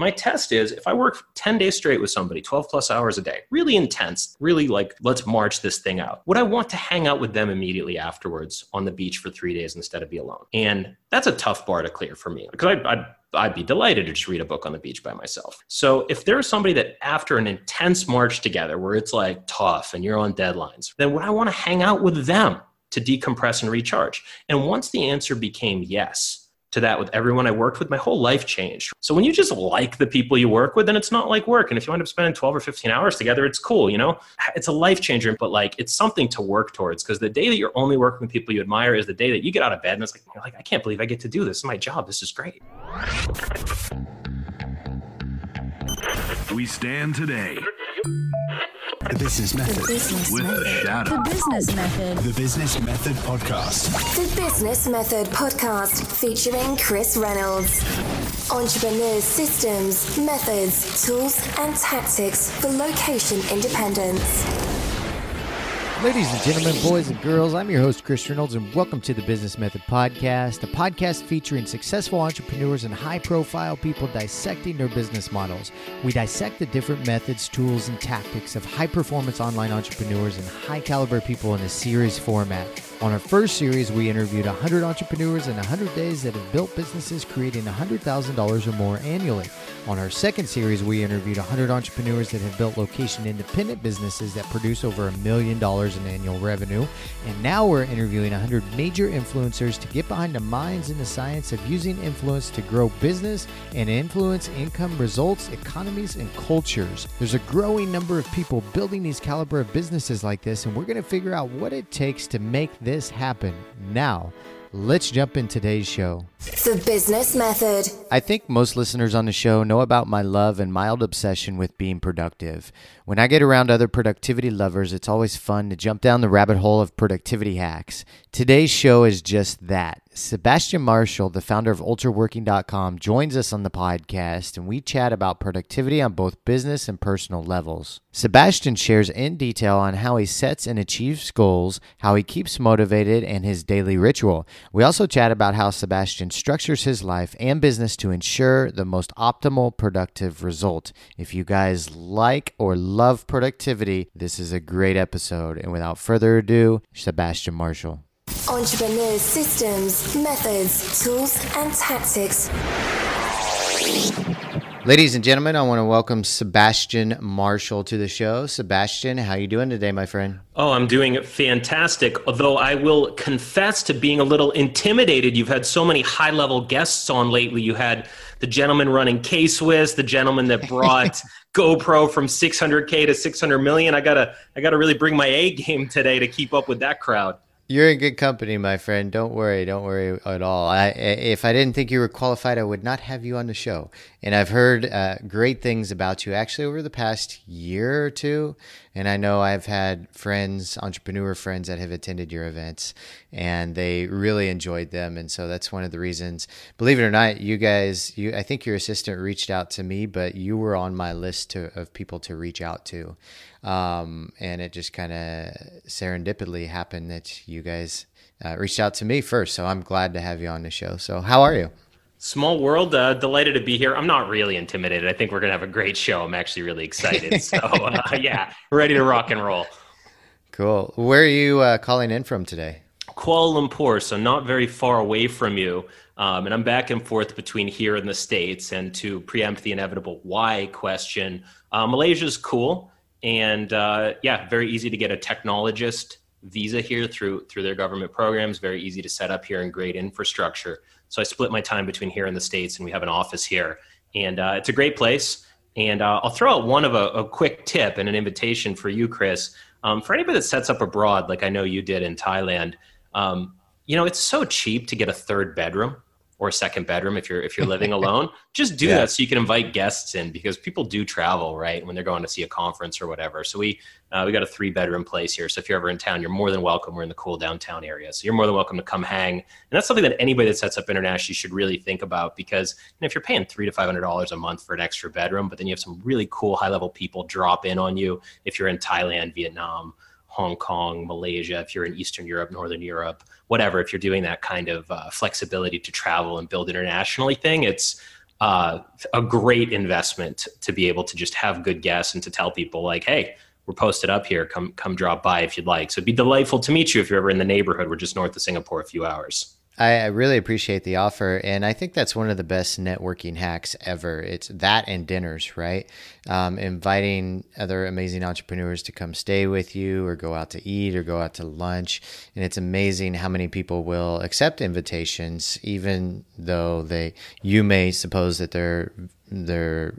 My test is if I work 10 days straight with somebody, 12 plus hours a day, really intense, really like, let's march this thing out. Would I want to hang out with them immediately afterwards on the beach for three days instead of be alone? And that's a tough bar to clear for me because I, I I'd be delighted to just read a book on the beach by myself. So if there's somebody that after an intense march together where it's like tough and you're on deadlines, then would I want to hang out with them to decompress and recharge? And once the answer became yes, to that with everyone I worked with, my whole life changed. So when you just like the people you work with, then it's not like work. And if you end up spending 12 or 15 hours together, it's cool, you know? It's a life changer, but like it's something to work towards because the day that you're only working with people you admire is the day that you get out of bed and it's like, you're like, I can't believe I get to do this. Is my job. This is great. We stand today. The Business Method. The Business With the Method. Shadow. The Business Method. The Business Method Podcast. The Business Method Podcast featuring Chris Reynolds. Entrepreneurs' systems, methods, tools, and tactics for location independence. Ladies and gentlemen, boys and girls, I'm your host, Chris Reynolds, and welcome to the Business Method Podcast, a podcast featuring successful entrepreneurs and high profile people dissecting their business models. We dissect the different methods, tools, and tactics of high performance online entrepreneurs and high caliber people in a series format. On our first series, we interviewed 100 entrepreneurs in 100 days that have built businesses creating $100,000 or more annually. On our second series, we interviewed 100 entrepreneurs that have built location independent businesses that produce over a million dollars in annual revenue. And now we're interviewing 100 major influencers to get behind the minds and the science of using influence to grow business and influence income, results, economies, and cultures. There's a growing number of people building these caliber of businesses like this, and we're going to figure out what it takes to make this happen. Now, let's jump in today's show. The Business Method. I think most listeners on the show know about my love and mild obsession with being productive. When I get around other productivity lovers, it's always fun to jump down the rabbit hole of productivity hacks. Today's show is just that. Sebastian Marshall, the founder of ultraworking.com, joins us on the podcast and we chat about productivity on both business and personal levels. Sebastian shares in detail on how he sets and achieves goals, how he keeps motivated, and his daily ritual. We also chat about how Sebastian structures his life and business to ensure the most optimal productive result. If you guys like or love productivity, this is a great episode. And without further ado, Sebastian Marshall. Entrepreneurs' systems, methods, tools, and tactics Ladies and gentlemen, I want to welcome Sebastian Marshall to the show. Sebastian, how you doing today, my friend? Oh, I'm doing fantastic. Although I will confess to being a little intimidated. You've had so many high level guests on lately. You had the gentleman running K Swiss, the gentleman that brought GoPro from 600K to 600 million. I gotta, I gotta really bring my A game today to keep up with that crowd. You're in good company, my friend. Don't worry. Don't worry at all. I, if I didn't think you were qualified, I would not have you on the show. And I've heard uh, great things about you actually over the past year or two. And I know I've had friends, entrepreneur friends that have attended your events and they really enjoyed them. And so that's one of the reasons, believe it or not, you guys, you, I think your assistant reached out to me, but you were on my list to, of people to reach out to. Um, and it just kind of serendipitously happened that you guys uh, reached out to me first. So I'm glad to have you on the show. So how are you? Small world, uh, delighted to be here. I'm not really intimidated. I think we're gonna have a great show. I'm actually really excited. So uh, yeah, ready to rock and roll. Cool. Where are you uh, calling in from today? Kuala Lumpur, so not very far away from you. Um, and I'm back and forth between here and the States. And to preempt the inevitable why question, uh, Malaysia's cool. And uh, yeah, very easy to get a technologist visa here through through their government programs. Very easy to set up here and great infrastructure. So I split my time between here and the States, and we have an office here. And uh, it's a great place. And uh, I'll throw out one of a, a, quick tip and an invitation for you, Chris. Um, for anybody that sets up abroad, like I know you did in Thailand, um, you know, it's so cheap to get a third bedroom or a second bedroom if you're if you're living alone just do Yeah. that so you can invite guests in because people do travel right when they're going to see a conference or whatever. So we uh, we got a three bedroom place here. So if you're ever in town you're more than welcome. We're in the cool downtown area. So you're more than welcome to come hang. And that's something that anybody that sets up internationally should really think about because you know, if you're paying three to five hundred dollars a month for an extra bedroom but then you have some really cool high level people drop in on you if you're in thailand vietnam Hong Kong, Malaysia, if you're in Eastern Europe, Northern Europe, whatever, if you're doing that kind of uh, flexibility to travel and build internationally thing, it's uh, a great investment to be able to just have good guests and to tell people like, hey, we're posted up here. Come come drop by if you'd like. So it'd be delightful to meet you if you're ever in the neighborhood. We're just north of Singapore, a few hours. I, really appreciate the offer, and I think that's one of the best networking hacks ever. It's that and dinners, right? Um, inviting other amazing entrepreneurs to come stay with you, or go out to eat, or go out to lunch, and it's amazing how many people will accept invitations, even though they you may suppose that they're they're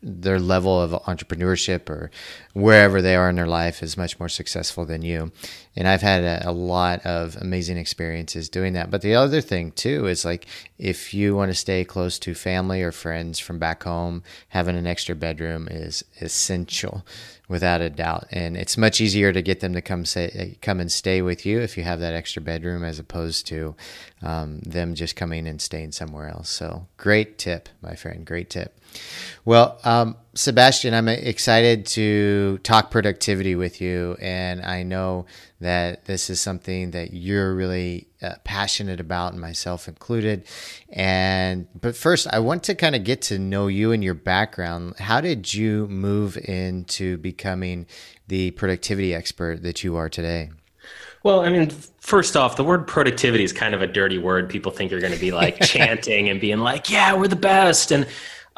their level of entrepreneurship or wherever they are in their life is much more successful than you. And I've had a, a, lot of amazing experiences doing that. But the other thing too is like if you want to stay close to family or friends from back home, having an extra bedroom is essential without a doubt. And it's much easier to get them to come say come and stay with you if you have that extra bedroom as opposed to um, them just coming and staying somewhere else. So great tip, my friend. Great tip. Well, um, Sebastian, I'm excited to talk productivity with you, and I know that this is something that you're really uh, passionate about, and myself included. And but first, I want to kind of get to know you and your background. How did you move into becoming the productivity expert that you are today? Well, I mean, first off, the word productivity is kind of a dirty word. People think you're going to be like chanting and being like, "Yeah, we're the best," and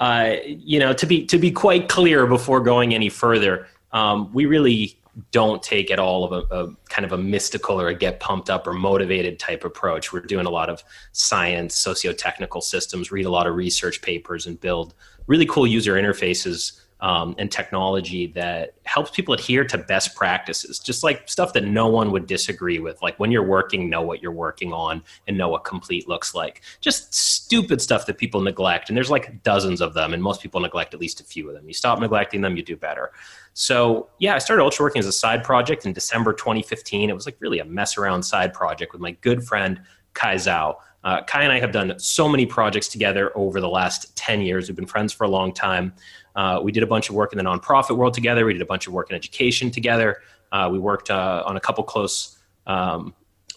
uh, you know, to be to be quite clear before going any further, um, we really don't take at all of a, a, kind of a mystical or a get pumped up or motivated type approach. We're doing a lot of science, socio-technical systems, read a lot of research papers, and build really cool user interfaces um, and technology that helps people adhere to best practices, just like stuff that no one would disagree with. Like when you're working, know what you're working on and know what complete looks like. Just stupid stuff that people neglect. And there's like dozens of them, and most people neglect at least a few of them. You stop neglecting them, you do better. So, yeah, I started Ultra Working as a side project in December 2015. It was like really a mess around side project with my good friend Kai Zhao. Uh, Kai and I have done so many projects together over the last 10 years. We've been friends for a long time. Uh, we did a bunch of work in the nonprofit world together. We did a bunch of work in education together. Uh, we worked uh, on a couple close um,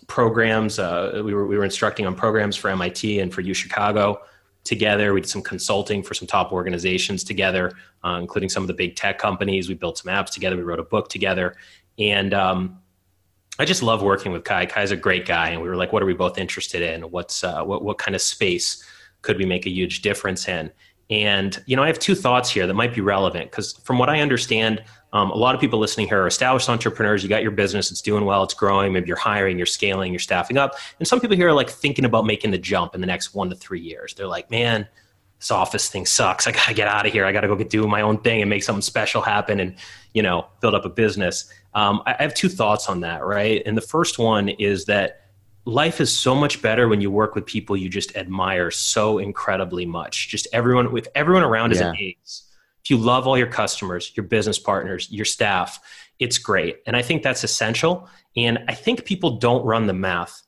programs. Uh, we, were, we were instructing on programs for MIT and for U Chicago together. We did some consulting for some top organizations together, uh, including some of the big tech companies. We built some apps together. We wrote a book together. And um, I just love working with Kai. Kai's a great guy. And we were like, what are we both interested in? What's, uh, what, what kind of space could we make a huge difference in? And you know, I have two thoughts here that might be relevant because, from what I understand, um, a lot of people listening here are established entrepreneurs. You got your business; it's doing well, it's growing. Maybe you're hiring, you're scaling, you're staffing up. And some people here are like thinking about making the jump in the next one to three years. They're like, "Man, this office thing sucks. I gotta get out of here. I gotta go get do my own thing and make something special happen, and you know, build up a business." Um, I have two thoughts on that, right? And the first one is that life is so much better when you work with people you just admire so incredibly much. Just everyone with everyone around is yeah. an ace. If you love all your customers, your business partners, your staff, it's great. And I think that's essential. And I think people don't run the math,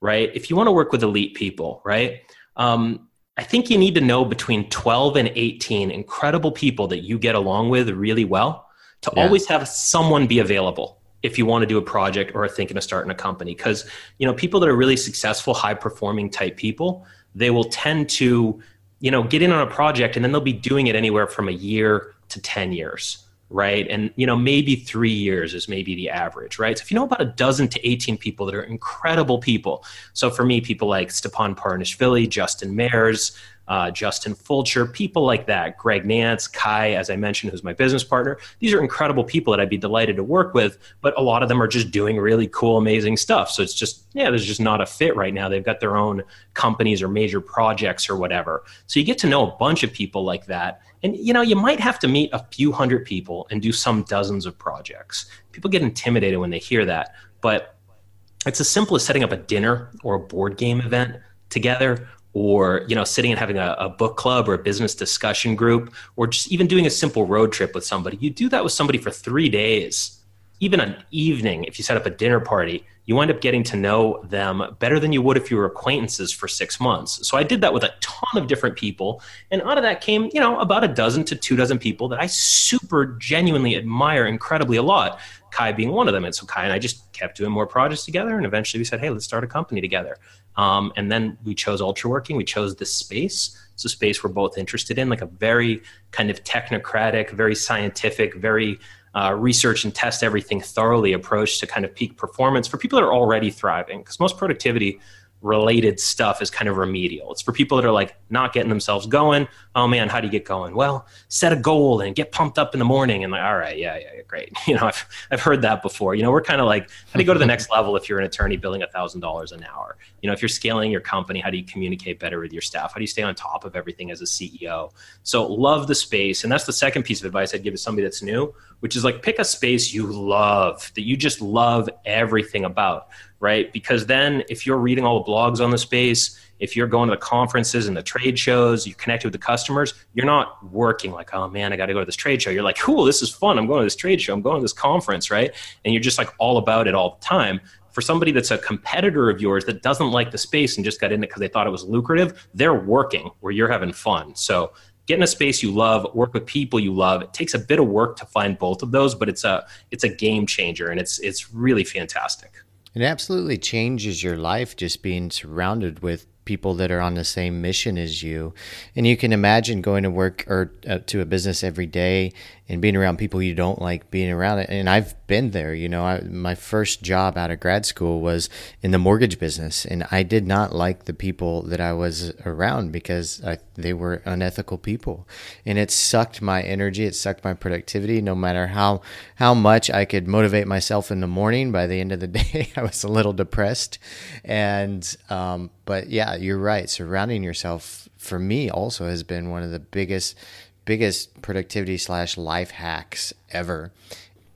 right? If you want to work with elite people, right? Um, I think you need to know between 12 and 18 incredible people that you get along with really well to yeah. always have someone be available if you want to do a project or are thinking of starting a company. Because you know people that are really successful high performing type people they will tend to you know get in on a project and then they'll be doing it anywhere from a year to 10 years right? And you know maybe three years is maybe the average right? So if you know about a dozen to 18 people that are incredible people. So for me people like stepan parunashvili justin mares uh, Justin Fulcher, people like that, Greg Nance, Kai, as I mentioned, who's my business partner. These are incredible people that I'd be delighted to work with, but a lot of them are just doing really cool, amazing stuff. So it's just, yeah, there's just not a fit right now. They've got their own companies or major projects or whatever. So you get to know a bunch of people like that. And you know, you might have to meet a few hundred people and do some dozens of projects. People get intimidated when they hear that, but it's as simple as setting up a dinner or a board game event together or you know sitting and having a, a, book club or a business discussion group or just even doing a simple road trip with somebody you do that with somebody for three days even an evening if you set up a dinner party you wind up getting to know them better than you would if you were acquaintances for six months. So I did that with a ton of different people. And out of that came, you know, about a dozen to two dozen people that I super genuinely admire incredibly a lot. Kai being one of them. And so Kai and I just kept doing more projects together. And eventually we said, hey, let's start a company together. Um, and then we chose Ultraworking. We chose this space. It's a space we're both interested in, like a very kind of technocratic, very scientific, very uh, research and test everything thoroughly approach to kind of peak performance for people that are already thriving. Because most productivity related stuff is kind of remedial. It's for people that are like not getting themselves going. Oh man, how do you get going? Well, set a goal and get pumped up in the morning and like, all right, yeah, yeah, great. You know, I've, I've heard that before. You know, we're kind of like, how do you go to the next level if you're an attorney billing a thousand dollars an hour? You know, if you're scaling your company, how do you communicate better with your staff? How do you stay on top of everything as a CEO? So love the space. And that's the second piece of advice I'd give to somebody that's new, which is like pick a space you love that you just love everything about right? Because then if you're reading all the blogs on the space, if you're going to the conferences and the trade shows, you connect with the customers, you're not working like, oh man, I got to go to this trade show. You're like, cool, this is fun. I'm going to this trade show. I'm going to this conference, right? And you're just like all about it all the time. For somebody that's a competitor of yours that doesn't like the space and just got in it because they thought it was lucrative, they're working where you're having fun. So get in a space you love, work with people you love. It takes a bit of work to find both of those, but it's a it's a game changer and it's it's really fantastic. It absolutely changes your life just being surrounded with people that are on the same mission as you. And you can imagine going to work or uh, to a business every day and being around people you don't like being around. And I've been there, you know, I, my first job out of grad school was in the mortgage business. And I did not like the people that I was around because I, they were unethical people. And it sucked my energy. It sucked my productivity. No matter how, how much I could motivate myself in the morning, by the end of the day, I was a little depressed. And, um, but yeah, you're right. Surrounding yourself for me also has been one of the biggest biggest productivity slash life hacks ever.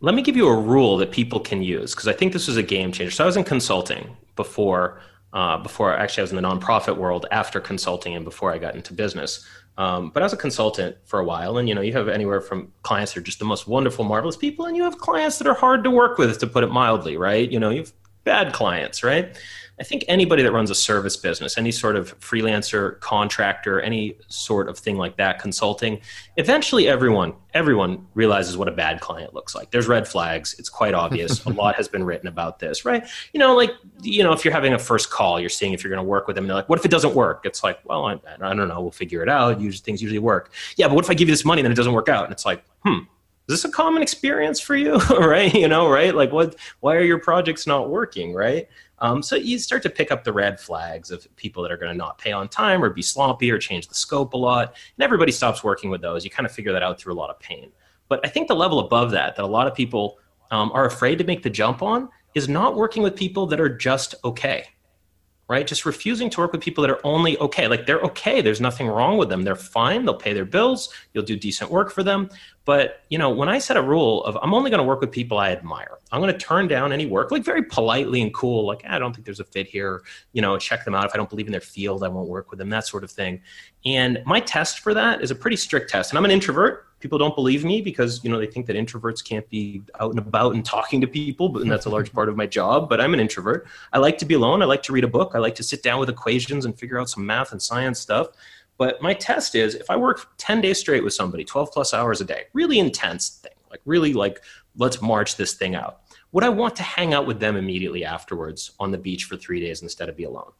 Let me give you a rule that people can use because I think this is a game changer. So I was in consulting before. Uh, before actually, I was in the nonprofit world after consulting and before I got into business. Um, but as a consultant for a while, and you know, you have anywhere from clients that are just the most wonderful, marvelous people, and you have clients that are hard to work with, to put it mildly, right? You know, you have bad clients, right? I think anybody that runs a service business, any sort of freelancer, contractor, any sort of thing like that, consulting, eventually everyone everyone realizes what a bad client looks like. There's red flags. It's quite obvious. a lot has been written about this, right? You know, like you know, if you're having a first call, you're seeing if you're going to work with them. And they're like, "What if it doesn't work?" It's like, "Well, I, I don't know. We'll figure it out. Usually, things usually work." Yeah, but what if I give you this money and then it doesn't work out? And it's like, hmm, is this a common experience for you right you know right like what why are your projects not working right um, so you start to pick up the red flags of people that are going to not pay on time or be sloppy or change the scope a lot. And everybody stops working with those. You kind of figure that out through a lot of pain. But I think the level above that, that a lot of people um, are afraid to make the jump on, is not working with people that are just okay right? Just refusing to work with people that are only okay. Like they're okay. There's nothing wrong with them. They're fine. They'll pay their bills. You'll do decent work for them. But, you know, when I set a rule of I'm only going to work with people I admire, I'm going to turn down any work, like very politely and cool, like, I don't think there's a fit here, you know, check them out. If I don't believe in their field, I won't work with them, that sort of thing. And my test for that is a pretty strict test. And I'm an introvert. People don't believe me because you know they think that introverts can't be out and about and talking to people but and that's a large part of my job but i'm an introvert. I like to be alone. I like to read a book. I like to sit down with equations and figure out some math and science stuff. But my test is if i work 10 days straight with somebody 12 plus hours a day really intense thing like really like let's march this thing out would i want to hang out with them immediately afterwards on the beach for three days instead of be alone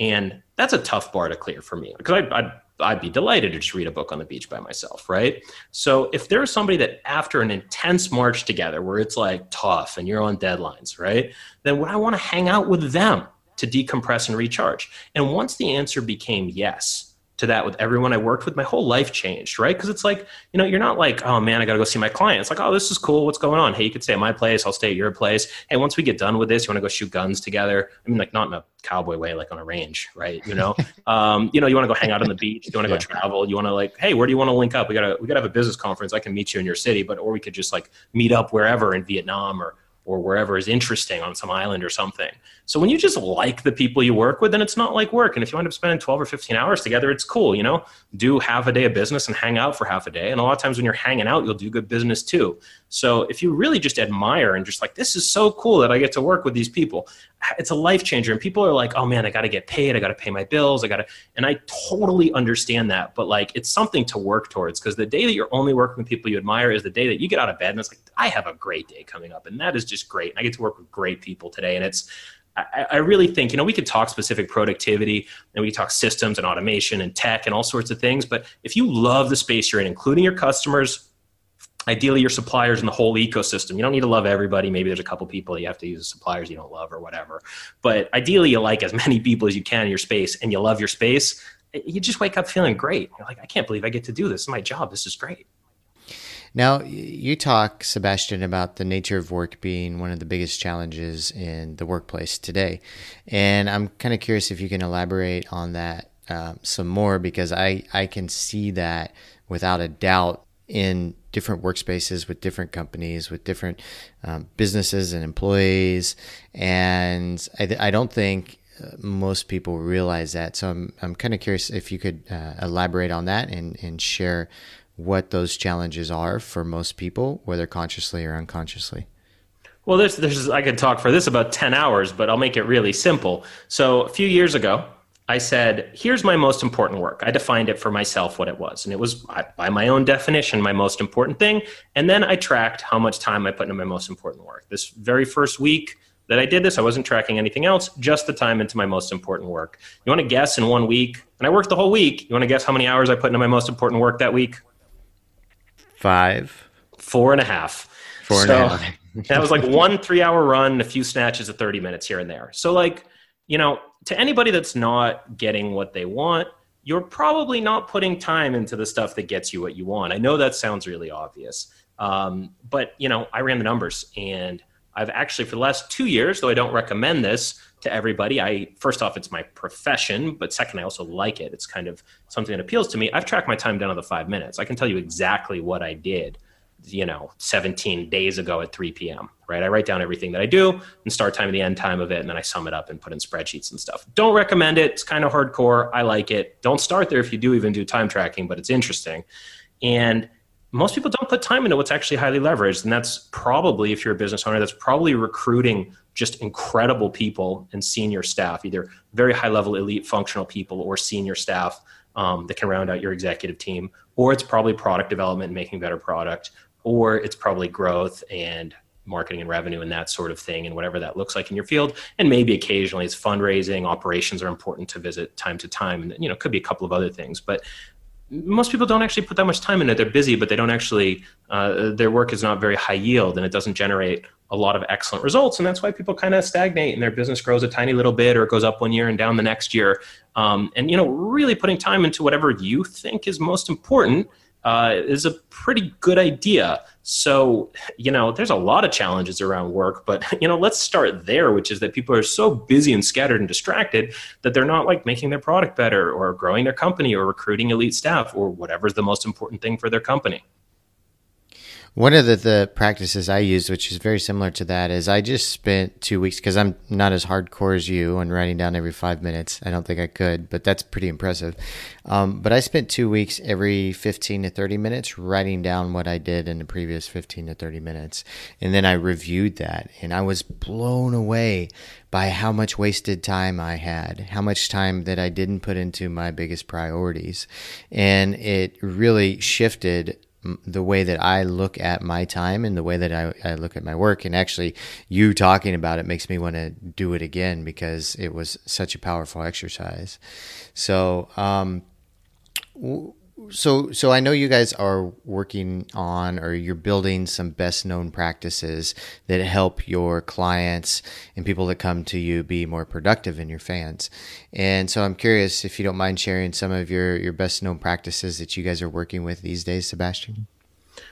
and that's a tough bar to clear for me because I, I I'd be delighted to just read a book on the beach by myself, right? So if there's somebody that after an intense march together where it's like tough and you're on deadlines, right? Then would I want to hang out with them to decompress and recharge? And once the answer became yes, to that with everyone I worked with, my whole life changed, right? Because it's like, you know, you're not like, oh man, I got to go see my client. It's like, oh, this is cool. What's going on? Hey, you could stay at my place. I'll stay at your place. Hey, once we get done with this, you want to go shoot guns together? I mean, like not in a cowboy way, like on a range, right? You know, um, you know, you want to go hang out on the beach. You want to yeah. go travel. You want to like, hey, where do you want to link up? We gotta, we gotta have a business conference. I can meet you in your city, but or we could just like meet up wherever in Vietnam or or wherever is interesting on some island or something. So when you just like the people you work with, then it's not like work. And if you end up spending 12 or 15 hours together, it's cool, you know? Do half a day of business and hang out for half a day. And a lot of times when you're hanging out, you'll do good business too. So if you really just admire and just like, this is so cool that I get to work with these people, it's a life changer. And people are like, oh man, I got to get paid. I got to pay my bills. I got to, and I totally understand that. But like, it's something to work towards because the day that you're only working with people you admire is the day that you get out of bed and it's like, I have a great day coming up. And that is just great. And I get to work with great people today. And it's, I, I really think, you know, we could talk specific productivity and we talk systems and automation and tech and all sorts of things. But if you love the space you're in, including your customers, ideally your suppliers and the whole ecosystem. You don't need to love everybody. Maybe there's a couple people you have to use suppliers you don't love or whatever. But ideally, you like as many people as you can in your space and you love your space. You just wake up feeling great. You're like, I can't believe I get to do this. Is my job. This is great. Now, you talk, Sebastian, about the nature of work being one of the biggest challenges in the workplace today. And I'm kind of curious if you can elaborate on that um, some more because I, I can see that without a doubt in different workspaces with different companies, with different um, businesses and employees. And I, I don't think uh, most people realize that. So I'm, I'm kind of curious if you could uh, elaborate on that and, and share what those challenges are for most people, whether consciously or unconsciously. Well, there's, there's, I could talk for this about 10 hours, but I'll make it really simple. So, a few years ago, I said, here's my most important work. I defined it for myself what it was. And it was, by my own definition, my most important thing. And then I tracked how much time I put into my most important work. This very first week that I did this, I wasn't tracking anything else, just the time into my most important work. You want to guess in one week? And I worked the whole week. You want to guess how many hours I put into my most important work that week? Five. Four and a half. Four so, and a half. that was like one three hour run, a few snatches of 30 minutes here and there. So, like, you know, to anybody that's not getting what they want, you're probably not putting time into the stuff that gets you what you want. I know that sounds really obvious. Um, but, you know, I ran the numbers and I've actually, for the last two years, though I don't recommend this to everybody, I first off, it's my profession, but second, I also like it. It's kind of something that appeals to me. I've tracked my time down to the five minutes. I can tell you exactly what I did, you know, 17 days ago at 3 p.m. Right? I write down everything that I do and start time and the end time of it, and then I sum it up and put in spreadsheets and stuff. Don't recommend it. It's kind of hardcore. I like it. Don't start there if you do even do time tracking, but it's interesting. And most people don't put time into what's actually highly leveraged. And that's probably, if you're a business owner, that's probably recruiting just incredible people and senior staff, either very high level elite functional people or senior staff um, that can round out your executive team. Or it's probably product development making better product. Or it's probably growth and marketing and revenue and that sort of thing and whatever that looks like in your field and maybe occasionally it's fundraising operations are important to visit time to time and you know could be a couple of other things but most people don't actually put that much time in it. They're busy, but they don't actually, uh, their work is not very high yield and it doesn't generate a lot of excellent results. And that's why people kind of stagnate and their business grows a tiny little bit or it goes up one year and down the next year. Um, and, you know, really putting time into whatever you think is most important uh, is a pretty good idea. So, you know, there's a lot of challenges around work, but, you know, let's start there, which is that people are so busy and scattered and distracted that they're not like making their product better or growing their company or recruiting elite staff or whatever's the most important thing for their company. One of the, the practices I use, which is very similar to that, is I just spent two weeks because I'm not as hardcore as you on writing down every five minutes. I don't think I could, but that's pretty impressive. Um, but I spent two weeks every 15 to 30 minutes writing down what I did in the previous 15 to 30 minutes. And then I reviewed that, and I was blown away by how much wasted time I had, how much time that I didn't put into my biggest priorities. And it really shifted the way that I look at my time and the way that I, I, look at my work. And actually, you talking about it makes me want to do it again because it was such a powerful exercise. So, um, so so I know you guys are working on or you're building some best known practices that help your clients and people that come to you be more productive in your fans. And so I'm curious if you don't mind sharing some of your your best known practices that you guys are working with these days, Sebastian.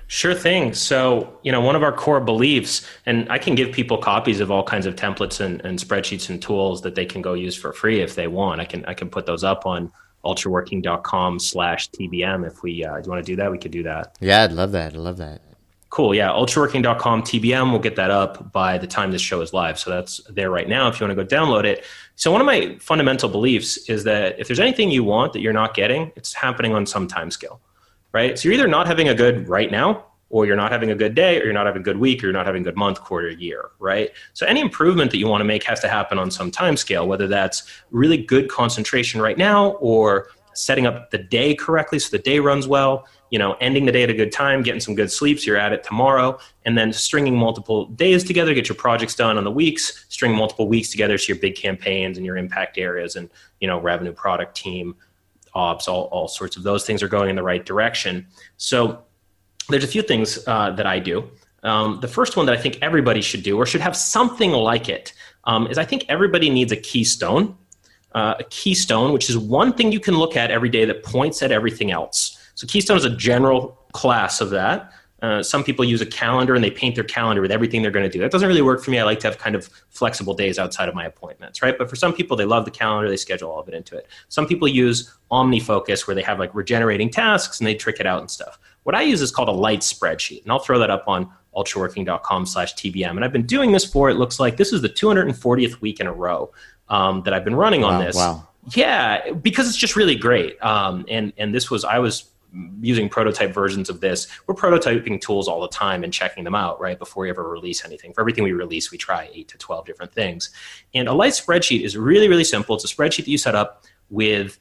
Sure thing. So, you know, one of our core beliefs, and I can give people copies of all kinds of templates and, and spreadsheets and tools that they can go use for free if they want. I can I can put those up on ultraworking.com slash TBM. If we, uh, do you want to do that? We could do that. Yeah, I'd love that. I love that. Cool. Yeah. Ultraworking.com TBM. We'll get that up by the time this show is live. So that's there right now if you want to go download it. So, one of my fundamental beliefs is that if there's anything you want that you're not getting, it's happening on some time scale, right? So, you're either not having a good right now, or you're not having a good day, or you're not having a good week, or you're not having a good month, quarter, year, right? So, any improvement that you want to make has to happen on some time scale, whether that's really good concentration right now or setting up the day correctly so the day runs well you know ending the day at a good time getting some good sleeps you're at it tomorrow and then stringing multiple days together get your projects done on the weeks string multiple weeks together so your big campaigns and your impact areas and you know revenue product team ops all, all sorts of those things are going in the right direction so there's a few things uh, that i do um, the first one that i think everybody should do or should have something like it um, is i think everybody needs a keystone uh, a keystone, which is one thing you can look at every day that points at everything else. So, keystone is a general class of that. Uh, some people use a calendar and they paint their calendar with everything they're going to do. That doesn't really work for me. I like to have kind of flexible days outside of my appointments, right? But for some people, they love the calendar, they schedule all of it into it. Some people use OmniFocus where they have like regenerating tasks and they trick it out and stuff. What I use is called a light spreadsheet, and I'll throw that up on ultraworking.com slash TBM. And I've been doing this for, it looks like this is the 240th week in a row um, that I've been running on Wow, this. wow. Yeah, because it's just really great. Um, and and this was I was using prototype versions of this. We're prototyping tools all the time and checking them out right before we ever release anything. For everything we release, we try eight to twelve different things. And a light spreadsheet is really really simple. It's a spreadsheet that you set up with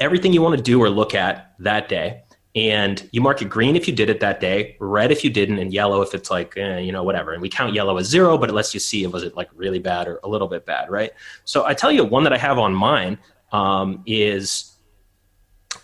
everything you want to do or look at that day and you mark it green if you did it that day red if you didn't and yellow if it's like eh, you know whatever. And we count yellow as zero but it lets you see was it like really bad or a little bit bad right? So i tell you one that i have on mine um, is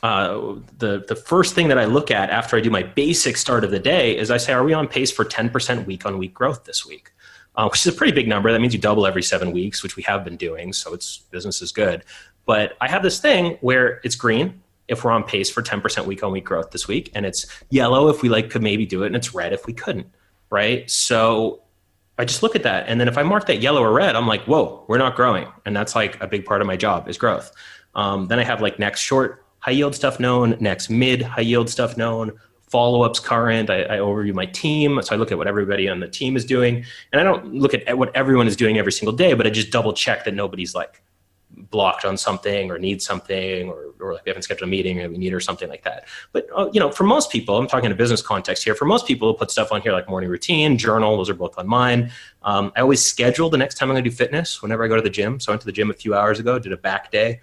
uh, the the first thing that i look at after i do my basic start of the day is i say are we on pace for 10% week on week growth this week? Uh, which is a pretty big number. That means you double every seven weeks which we have been doing so it's business is good. But i have this thing where it's green if we're on pace for 10% week on week growth this week and it's yellow if we like could maybe do it and it's red if we couldn't right? So i just look at that and then if i mark that yellow or red i'm like whoa we're not growing and that's like a big part of my job is growth. Um, then i have like next short high yield stuff known next mid high yield stuff known follow-ups current I, I overview my team so i look at what everybody on the team is doing and i don't look at what everyone is doing every single day but i just double check that nobody's like blocked on something or need something or, or like we haven't scheduled a meeting or we need or something like that. But uh, you know for most people i'm talking in a business context here for most people put stuff on here like morning routine journal those are both on mine. Um, i always schedule the next time i'm going to do fitness whenever i go to the gym. So i went to the gym a few hours ago did a back day.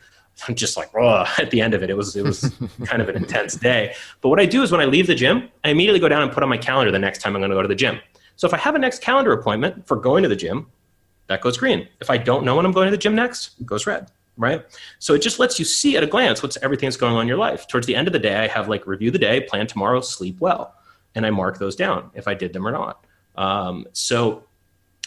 I'm just like oh at the end of it. It was it was kind of an intense day. But what i do is when i leave the gym i immediately go down and put on my calendar the next time i'm going to go to the gym. So if i have a next calendar appointment for going to the gym that goes green. If I don't know when I'm going to the gym next, it goes red, right? So it just lets you see at a glance what's everything that's going on in your life. Towards the end of the day, I have like review the day, plan tomorrow, sleep well, and I mark those down if I did them or not. Um, so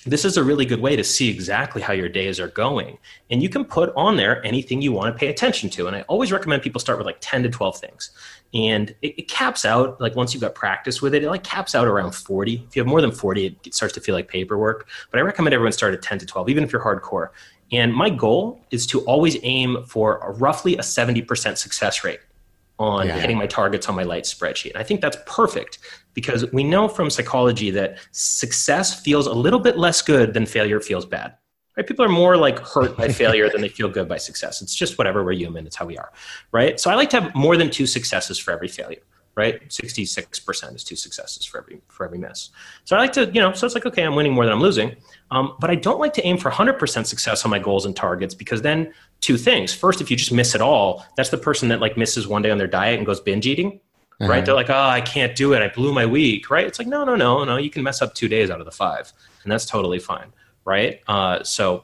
this is a really good way to see exactly how your days are going. And you can put on there anything you want to pay attention to. And I always recommend people start with like 10 to 12 things. And it, it caps out, like once you've got practice with it, it like caps out around 40. If you have more than 40, it starts to feel like paperwork. But I recommend everyone start at 10 to 12, even if you're hardcore. And my goal is to always aim for a roughly a 70% success rate on Yeah. hitting my targets on my light spreadsheet. And I think that's perfect because we know from psychology that success feels a little bit less good than failure feels bad. Right? People are more like hurt by failure than they feel good by success. It's just whatever we're human. It's how we are. Right. So I like to have more than two successes for every failure. Right. 66% is two successes for every for every miss. So I like to, you know, so it's like, okay, I'm winning more than I'm losing. Um, but I don't like to aim for 100% success on my goals and targets because then two things. First, if you just miss it all, that's the person that like misses one day on their diet and goes binge eating right? They're like, oh, I can't do it. I blew my week, right? It's like, no, no, no, no. You can mess up two days out of the five, and that's totally fine, right? Uh, so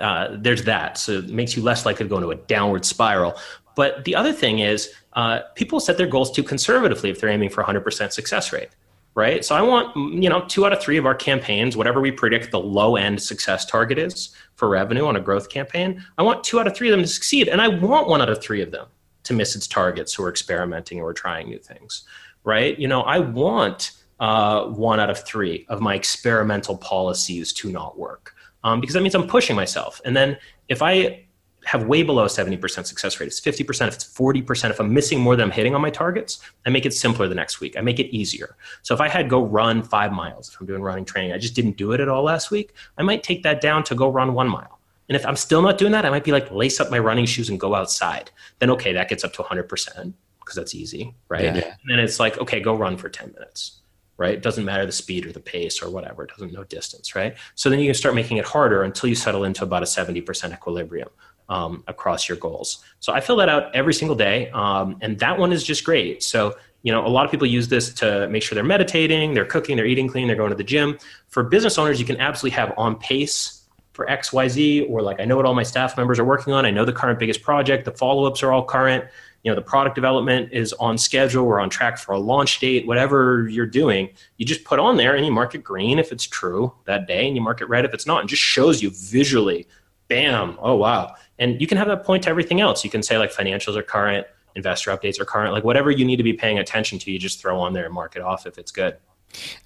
uh, there's that. So it makes you less likely to go into a downward spiral. But the other thing is, uh, people set their goals too conservatively if they're aiming for 100% success rate, right? So I want, mm, you know, two out of three of our campaigns, whatever we predict the low end success target is for revenue on a growth campaign, I want two out of three of them to succeed, and I want one out of three of them to miss its targets who are experimenting or trying new things, right? You know, I want uh, one out of three of my experimental policies to not work um, because that means I'm pushing myself. And then if I have way below 70% success rate. It's 50%, if it's 40%. If I'm missing more than I'm hitting on my targets, I make it simpler the next week. I make it easier. So if I had go run five miles, if I'm doing running training, I just didn't do it at all last week, I might take that down to go run one mile. And if I'm still not doing that, I might be like, lace up my running shoes and go outside. Then, okay, that gets up to 100% because that's easy, right? Yeah. And then it's like, okay, go run for 10 minutes, right? It doesn't matter the speed or the pace or whatever. It doesn't know distance, right? So then you can start making it harder until you settle into about a 70% equilibrium. Um, across your goals. So I fill that out every single day. Um, and that one is just great. So, you know, a lot of people use this to make sure they're meditating, they're cooking, they're eating clean, they're going to the gym. For business owners, you can absolutely have on pace for XYZ, or like I know what all my staff members are working on. I know the current biggest project, the follow ups are all current. You know, the product development is on schedule. We're on track for a launch date, whatever you're doing. You just put on there and you mark it green if it's true that day, and you mark it red if it's not, and just shows you visually, bam, oh, wow. And you can have that point to everything else. You can say like financials are current, investor updates are current, like whatever you need to be paying attention to, you just throw on there and mark it off if it's good.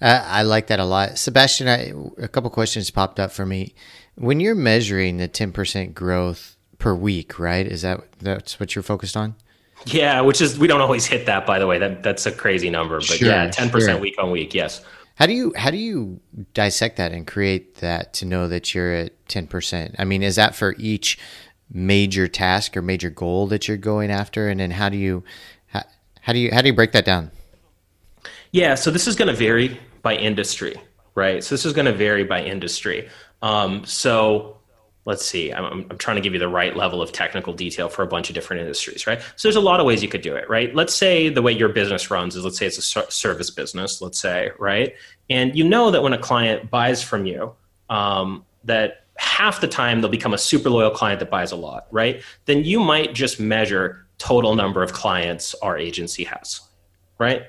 Uh, I like that a lot. Sebastian, I, a couple questions popped up for me. When you're measuring the 10% growth per week, right? Is that that's what you're focused on? Yeah, which is we don't always hit that by the way. That that's a crazy number, but sure, yeah, 10% sure. week on week, yes. How do you how do you dissect that and create that to know that you're at 10%? I mean, is that for each major task or major goal that you're going after and then how do you how, how do you how do you break that down? Yeah, so this is going to vary by industry, right? So this is going to vary by industry. Um, so let's see, I'm, I'm, trying to give you the right level of technical detail for a bunch of different industries, right? So there's a lot of ways you could do it, right? Let's say the way your business runs is, let's say it's a service business, let's say, right? And you know that when a client buys from you, um, that half the time they'll become a super loyal client that buys a lot, right? Then you might just measure total number of clients our agency has, right?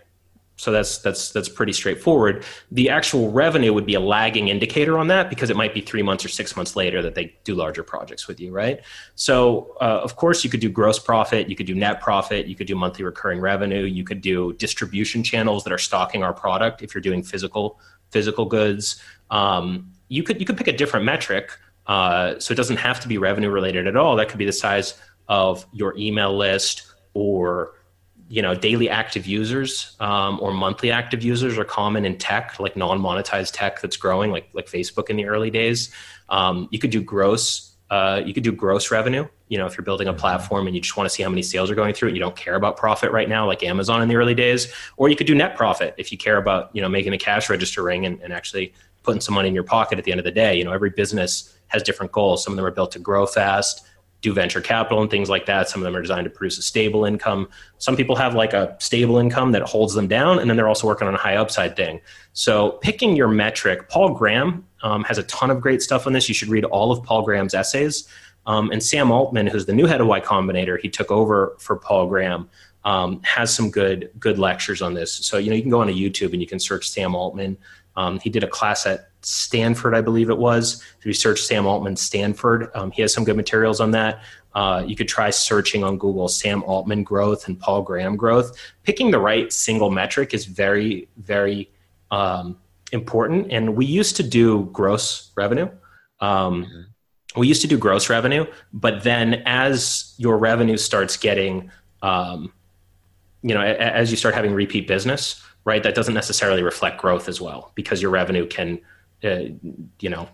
So that's that's that's pretty straightforward. The actual revenue would be a lagging indicator on that because it might be three months or six months later that they do larger projects with you, right? So uh, of course you could do gross profit, you could do net profit, you could do monthly recurring revenue, you could do distribution channels that are stocking our product if you're doing physical physical goods. Um, you could you could pick a different metric, uh, so it doesn't have to be revenue related at all. That could be the size of your email list or you know daily active users um, or monthly active users are common in tech like non-monetized tech that's growing like like facebook in the early days. Um, you could do gross uh, you could do gross revenue you know if you're building a platform and you just want to see how many sales are going through and you don't care about profit right now like amazon in the early days. Or you could do net profit if you care about you know making a cash register ring and, and actually putting some money in your pocket at the end of the day. You know every business has different goals. Some of them are built to grow fast do venture capital and things like that. Some of them are designed to produce a stable income. Some people have like a stable income that holds them down, and then they're also working on a high upside thing. So, picking your metric, Paul Graham um, has a ton of great stuff on this. You should read all of Paul Graham's essays. Um, and Sam Altman, who's the new head of Y Combinator, he took over for Paul Graham. Um, has some good good lectures on this. So you know you can go on YouTube and you can search Sam Altman. Um, he did a class at Stanford, I believe it was. If you search Sam Altman Stanford, um, he has some good materials on that. Uh, you could try searching on Google Sam Altman growth and Paul Graham growth. Picking the right single metric is very, very um, important. And we used to do gross revenue. Um, mm-hmm. We used to do gross revenue, but then as your revenue starts getting, um, you know, as you start having repeat business, right, that doesn't necessarily reflect growth as well because your revenue can uh, you know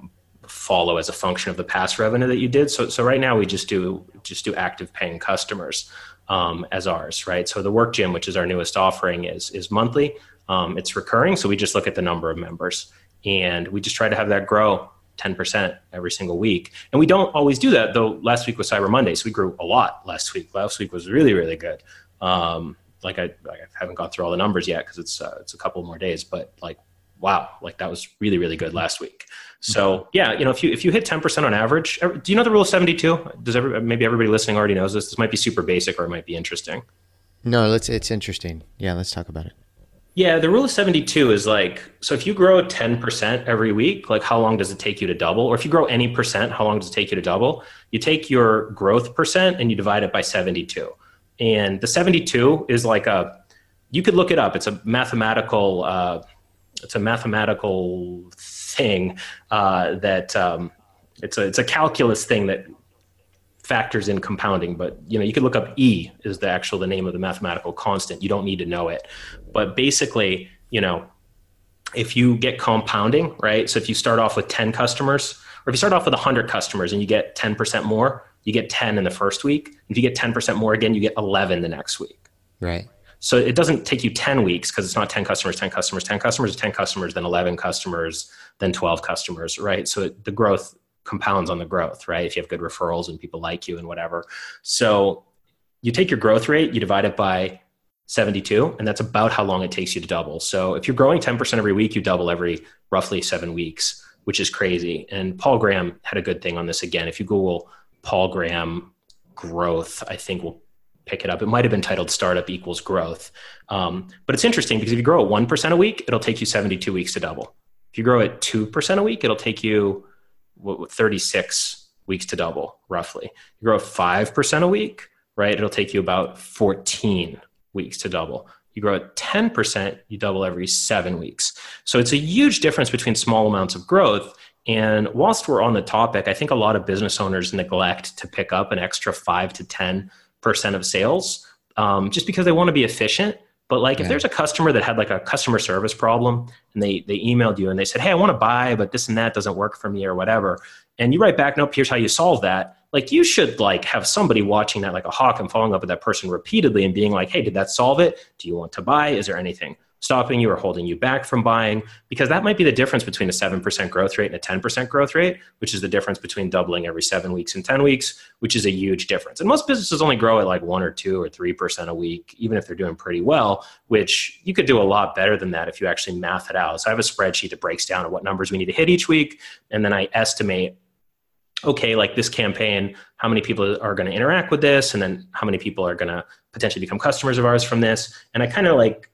follow as a function of the past revenue that you did. So so right now we just do just do active paying customers um, as ours, right? So the Work Gym, which is our newest offering, is is monthly. Um, it's recurring, so we just look at the number of members and we just try to have that grow 10% every single week. And we don't always do that, though. Last week was Cyber Monday, so we grew a lot last week. Last week was really, really good. Um, like I, I, haven't gone through all the numbers yet because it's uh, it's a couple more days, but like wow, like that was really, really good last week. So yeah, you know, if you if you hit ten percent on average, do you know the rule of seventy two? Does every maybe everybody listening already knows this? This might be super basic or it might be interesting. No, let's. It's interesting. Yeah, let's talk about it. Yeah, the rule of 72 is like so if you grow 10% every week, like how long does it take you to double? Or if you grow any percent, how long does it take you to double? You take your growth percent and you divide it by 72. And the 72 is like a you could look it up. It's a mathematical uh, it's a mathematical thing uh, that um, it's a it's a calculus thing that factors in compounding, but you know, you could look up E is the actual the name of the mathematical constant. You don't need to know it. But basically, you know, if you get compounding, right? So if you start off with 10 customers, or if you start off with 100 customers and you get 10% more, you get 10 in the first week. If you get 10% more again, you get 11 the next week. Right. So it doesn't take you 10 weeks because it's not 10 customers, 10 customers, 10 customers, 10 customers, then 11 customers, then 12 customers, right? So it, the growth compounds on the growth, right? If you have good referrals and people like you and whatever. So you take your growth rate, you divide it by 72, and that's about how long it takes you to double. So if you're growing 10% every week, you double every roughly seven weeks, which is crazy. And Paul Graham had a good thing on this again. If you Google Paul Graham growth, I think we'll pick it up. It might have been titled Startup Equals Growth. Um, but it's interesting because if you grow at 1% a week, it'll take you 72 weeks to double. If you grow at 2% a week, it'll take you what, 36 weeks to double, roughly. You grow at 5% a week, right? It'll take you about 14 weeks to double. You grow at 10%, you double every seven weeks. So it's a huge difference between small amounts of growth. And whilst we're on the topic, I think a lot of business owners neglect to pick up an extra five to 10 percent of sales um, just because they want to be efficient. But like yeah. if there's a customer that had like a customer service problem and they they emailed you and they said, Hey, I want to buy, but this and that doesn't work for me or whatever. And you write back, nope, here's how you solve that. Like you should like have somebody watching that like a hawk and following up with that person repeatedly and being like, Hey, did that solve it? Do you want to buy? Is there anything? Stopping you or holding you back from buying because that might be the difference between a 7% growth rate and a 10% growth rate which is the difference between doubling every seven weeks and 10 weeks which is a huge difference and most businesses only grow at like 1 or 2 or 3% a week even if they're doing pretty well which you could do a lot better than that if you actually math it out so i have a spreadsheet that breaks down what numbers we need to hit each week and then i estimate okay, like this campaign, how many people are going to interact with this, and then how many people are going to potentially become customers of ours from this. And I kind of like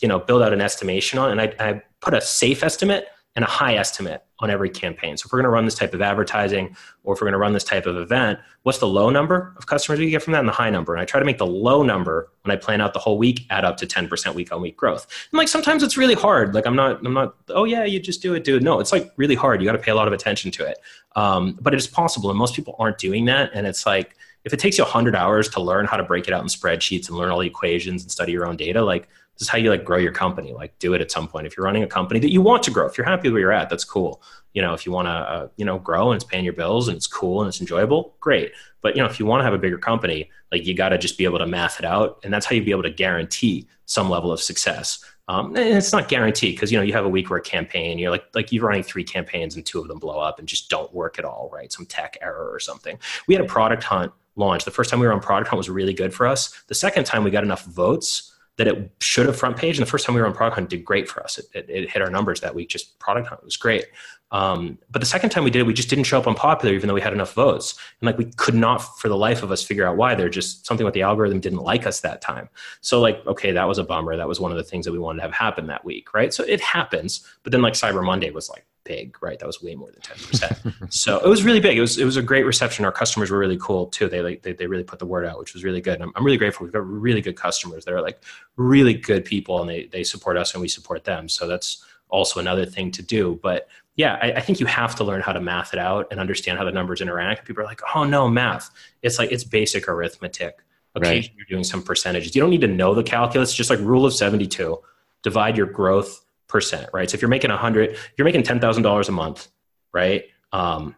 you know build out an estimation on and I, I put a safe estimate and a high estimate on every campaign. So if we're going to run this type of advertising or if we're going to run this type of event, what's the low number of customers we get from that and the high number? And I try to make the low number when I plan out the whole week add up to 10% week on week growth. And like sometimes it's really hard. Like I'm not, I'm not, oh yeah, you just do it, dude. No, it's like really hard. You got to pay a lot of attention to it. Um, but it is possible. And most people aren't doing that. And it's like, if it takes you 100 hours to learn how to break it out in spreadsheets and learn all the equations and study your own data, like this is how you like grow your company. Like do it at some point. If you're running a company that you want to grow if you're happy where you're at that's cool. You know if you want to uh, you know grow and it's paying your bills and it's cool and it's enjoyable great. But you know if you want to have a bigger company like you got to just be able to math it out and that's how you be able to guarantee some level of success. Um, and it's not guaranteed because you know you have a week where a campaign you're like like you're running three campaigns and two of them blow up and just don't work at all right? Some tech error or something. We had a product hunt launch. The first time we were on product hunt was really good for us. The second time we got enough votes that it should have front page. And the first time we were on Product Hunt did great for us. It, it, it hit our numbers that week, just Product Hunt was great. Um, but the second time we did it, we just didn't show up on popular, even though we had enough votes. And like we could not, for the life of us, figure out why. They're just something with the algorithm didn't like us that time. So like, okay, that was a bummer. That was one of the things that we wanted to have happen that week, right? So it happens. But then like Cyber Monday was like big, right? That was way more than ten percent. so it was really big. It was it was a great reception. Our customers were really cool too. They like they, they really put the word out, which was really good. And I'm, I'm really grateful. We've got really good customers. They're like really good people, and they they support us and we support them. So that's also another thing to do. But yeah, I, I, think you have to learn how to math it out and understand how the numbers interact. People are like, oh no, math. It's like it's basic arithmetic. Occasionally right. you're doing some percentages. You don't need to know the calculus, just like rule of 72. Divide your growth percent, right? So if you're making a hundred, you're making ten thousand dollars a month, right? Um,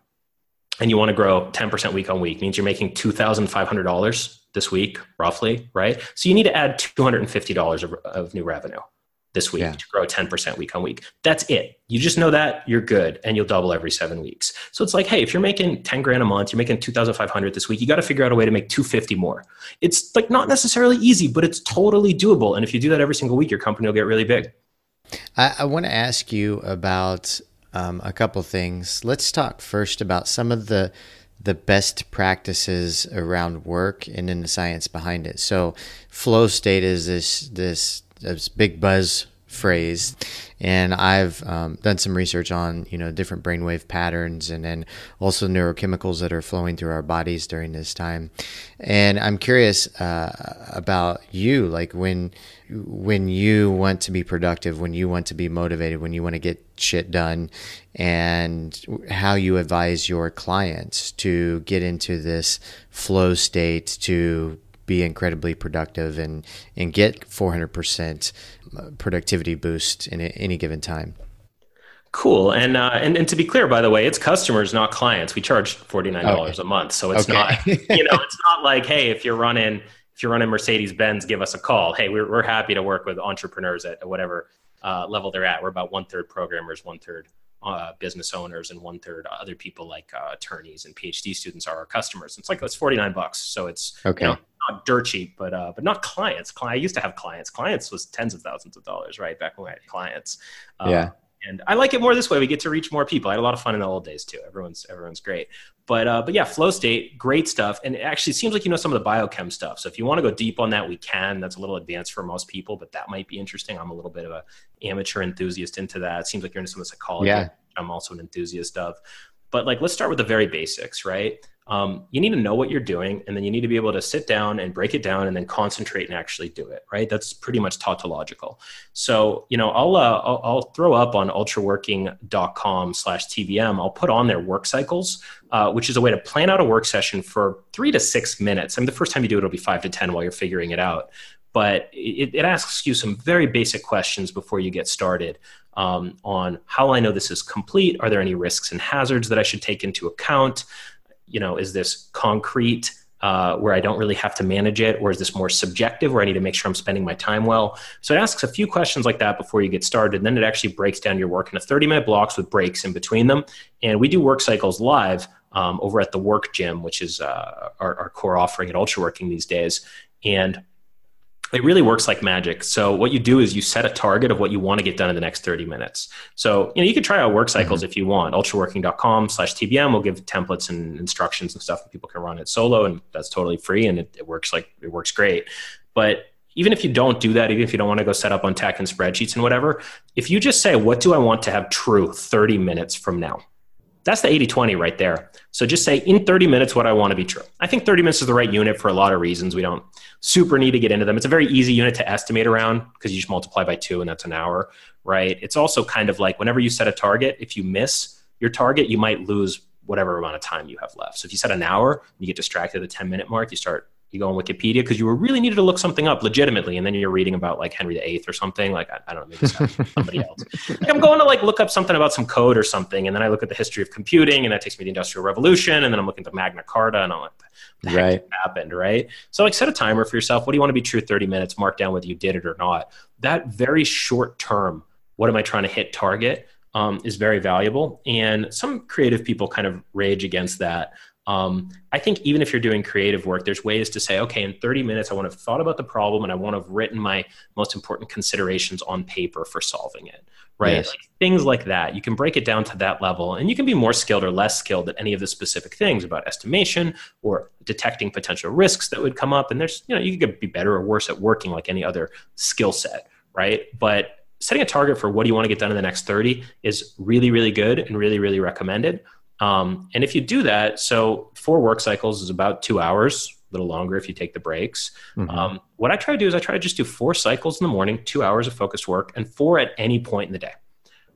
and you want to grow 10% week on week means you're making $2,500 this week, roughly, right? So you need to add $250 of, of new revenue this week yeah. to grow 10% week on week. That's it. You just know that you're good and you'll double every seven weeks. So it's like, hey, if you're making 10 grand a month, you're making 2,500 this week, you got to figure out a way to make 250 more. It's like not necessarily easy, but it's totally doable. And if you do that every single week, your company will get really big. I, I want to ask you about um, a couple things. Let's talk first about some of the the best practices around work and in the science behind it. So, flow state is this this, this big buzz phrase. And I've um, done some research on, you know, different brainwave patterns and then also neurochemicals that are flowing through our bodies during this time. And I'm curious uh, about you, like when when you want to be productive, when you want to be motivated, when you want to get shit done, and how you advise your clients to get into this flow state to be incredibly productive and and get 400% productivity boost in any given time. Cool. And, uh, and and to be clear, by the way, it's customers, not clients. We charge forty nine dollars okay. a month, so it's okay. not you know it's not like hey, if you're running if you're running Mercedes Benz, give us a call. Hey, we're we're happy to work with entrepreneurs at whatever uh, level they're at. We're about one third programmers, one third uh, business owners, and one third other people like uh, attorneys and PhD students are our customers. It's like it's forty nine bucks, so it's okay. You know, not dirt cheap, but uh, but not clients. I used to have clients. Clients was tens of thousands of dollars, right? Back when I had clients. Uh, yeah. And I like it more this way. We get to reach more people. I had a lot of fun in the old days too. Everyone's everyone's great. But uh, but yeah, flow state, great stuff. And it actually seems like you know some of the biochem stuff. So if you want to go deep on that, we can. That's a little advanced for most people, but that might be interesting. I'm a little bit of a amateur enthusiast into that. It seems like you're into some of the psychology. Yeah. I'm also an enthusiast of. But like, let's start with the very basics, right? Um, you need to know what you're doing and then you need to be able to sit down and break it down and then concentrate and actually do it right? That's pretty much tautological. So you know i'll uh, I'll, I'll, throw up on ultraworking.com slash tbm i'll put on their work cycles uh, which is a way to plan out a work session for three to six minutes. I mean the first time you do it it'll be five to ten while you're figuring it out. But it, it asks you some very basic questions before you get started um, on how I know this is complete. Are there any risks and hazards that I should take into account? You know, is this concrete uh, where I don't really have to manage it, or is this more subjective where I need to make sure I'm spending my time well? So it asks a few questions like that before you get started. And then it actually breaks down your work into 30 minute blocks with breaks in between them. And we do work cycles live um, over at the Work Gym, which is uh, our, our core offering at Ultraworking these days. And it really works like magic. So what you do is you set a target of what you want to get done in the next 30 minutes. So, you know, you can try out work cycles mm-hmm. if you want. Ultraworking.com slash TBM will give templates and instructions and stuff that people can run it solo and that's totally free and it, it works like it works great. But even if you don't do that, even if you don't want to go set up on tech and spreadsheets and whatever, if you just say, what do I want to have true 30 minutes from now? That's the 80 20 right there. So just say in 30 minutes what I want to be true. I think 30 minutes is the right unit for a lot of reasons. We don't super need to get into them. It's a very easy unit to estimate around because you just multiply by two and that's an hour, right? It's also kind of like whenever you set a target, if you miss your target, you might lose whatever amount of time you have left. So if you set an hour and you get distracted at the 10 minute mark, you start you go on Wikipedia because you were really needed to look something up legitimately, and then you're reading about like Henry VIII or something. Like I, I don't know, maybe somebody else. Like I'm going to like look up something about some code or something, and then I look at the history of computing, and that takes me to the Industrial Revolution, and then I'm looking at the Magna Carta, and I'm like, the heck right. happened, right? So like set a timer for yourself. What do you want to be true 30 minutes? Mark down whether you did it or not. That very short term, what am I trying to hit target? Um, is very valuable. And some creative people kind of rage against that. Um, I think even if you're doing creative work, there's ways to say, okay, in 30 minutes, I want to have thought about the problem and I want to have written my most important considerations on paper for solving it, right? Yes. Like, things like that. You can break it down to that level and you can be more skilled or less skilled at any of the specific things about estimation or detecting potential risks that would come up. And there's, you know, you could be better or worse at working like any other skill set, right? But setting a target for what do you want to get done in the next 30 is really, really good and really, really recommended. Um, and if you do that, so four work cycles is about two hours, a little longer if you take the breaks. Mm-hmm. Um, what I try to do is I try to just do four cycles in the morning, two hours of focused work, and four at any point in the day.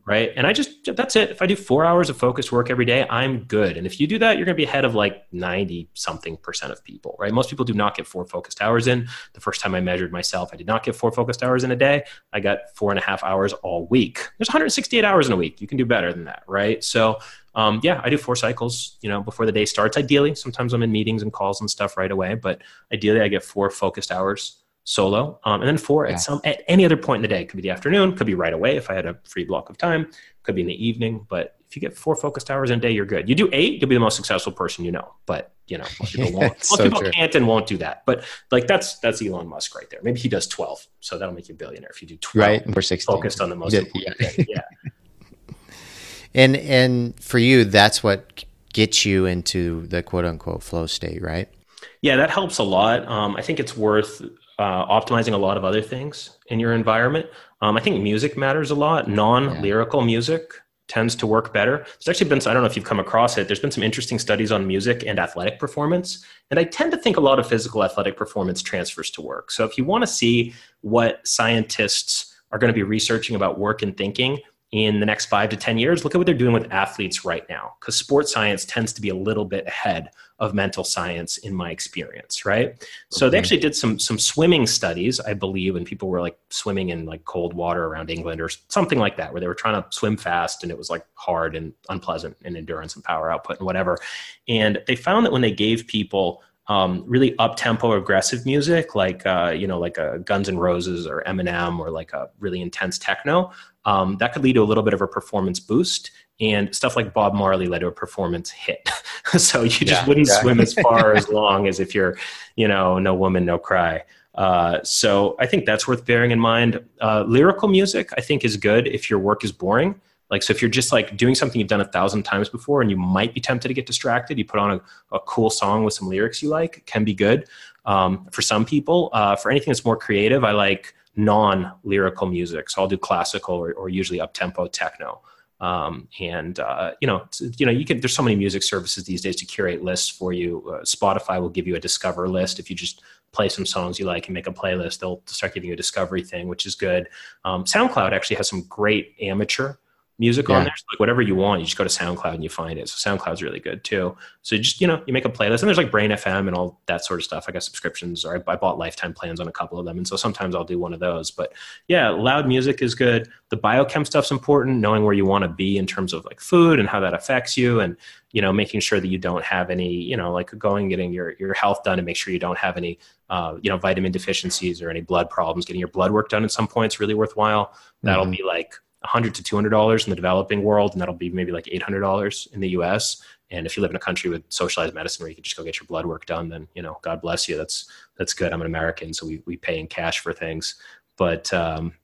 Right. And I just, that's it. If I do four hours of focused work every day, I'm good. And if you do that, you're going to be ahead of like 90 something percent of people, right? Most people do not get four focused hours in. The first time I measured myself, I did not get four focused hours in a day. I got four and a half hours all week. There's 168 hours in a week. You can do better than that, right? So, um, yeah, I do four cycles, you know, before the day starts. Ideally, sometimes I'm in meetings and calls and stuff right away, but ideally I get four focused hours solo, um, and then four yeah. at some at any other point in the day. It could be the afternoon, could be right away if I had a free block of time, could be in the evening. But if you get four focused hours in a day, you're good. You do eight, you'll be the most successful person you know. But you know, most people won't. most so people true. can't and won't do that. But like that's that's Elon Musk right there. Maybe he does twelve, so that'll make you a billionaire if you do twelve. Right, we're sixteen. Focused on the most yeah, important yeah. Yeah. And and for you, that's what gets you into the quote unquote flow state, right? Yeah, that helps a lot. Um, I think it's worth uh, optimizing a lot of other things in your environment. Um, I think music matters a lot. Non lyrical music tends to work better. There's actually been, I don't know if you've come across it, there's been some interesting studies on music and athletic performance. And I tend to think a lot of physical athletic performance transfers to work. So if you want to see what scientists are going to be researching about work and thinking, in the next five to 10 years, look at what they're doing with athletes right now. Because sports science tends to be a little bit ahead of mental science in my experience, right? Okay. So they actually did some some swimming studies, I believe, and people were like swimming in like cold water around England or something like that, where they were trying to swim fast and it was like hard and unpleasant in endurance and power output and whatever. And they found that when they gave people um, really up tempo aggressive music like uh, you know like a Guns N' Roses or Eminem or like a really intense techno um, that could lead to a little bit of a performance boost. And stuff like Bob Marley led to a performance hit. so you just yeah, wouldn't yeah. swim as far as long as if you're, you know, no woman, no cry. Uh, so I think that's worth bearing in mind. Uh, lyrical music, I think, is good if your work is boring. Like, so if you're just like doing something you've done a thousand times before and you might be tempted to get distracted, you put on a, a cool song with some lyrics you like, can be good um, for some people. Uh, for anything that's more creative, I like non-lyrical music. So I'll do classical or, or usually up-tempo techno. Um, and uh, you know, you know, you can. There's so many music services these days to curate lists for you. Uh, Spotify will give you a discover list if you just play some songs you like and make a playlist. They'll start giving you a discovery thing, which is good. Um, SoundCloud actually has some great amateur music yeah. on there. So like whatever you want, you just go to SoundCloud and you find it. So SoundCloud's really good too. So you just you know you make a playlist and there's like Brain FM and all that sort of stuff. I got subscriptions or I, I, bought lifetime plans on a couple of them, and so sometimes I'll do one of those. But yeah, loud music is good. The biochem stuff's important. Knowing where you want to be in terms of like food and how that affects you, and you know making sure that you don't have any you know like going getting your your health done and make sure you don't have any uh, you know vitamin deficiencies or any blood problems. Getting your blood work done at some point is really worthwhile. That'll mm-hmm. be like 100 to 200 dollars in the developing world and that'll be maybe like 800 dollars in the us and if you live in a country with socialized medicine where you can just go get your blood work done then you know god bless you. That's that's good. I'm an american so we, we pay in cash for things. But um,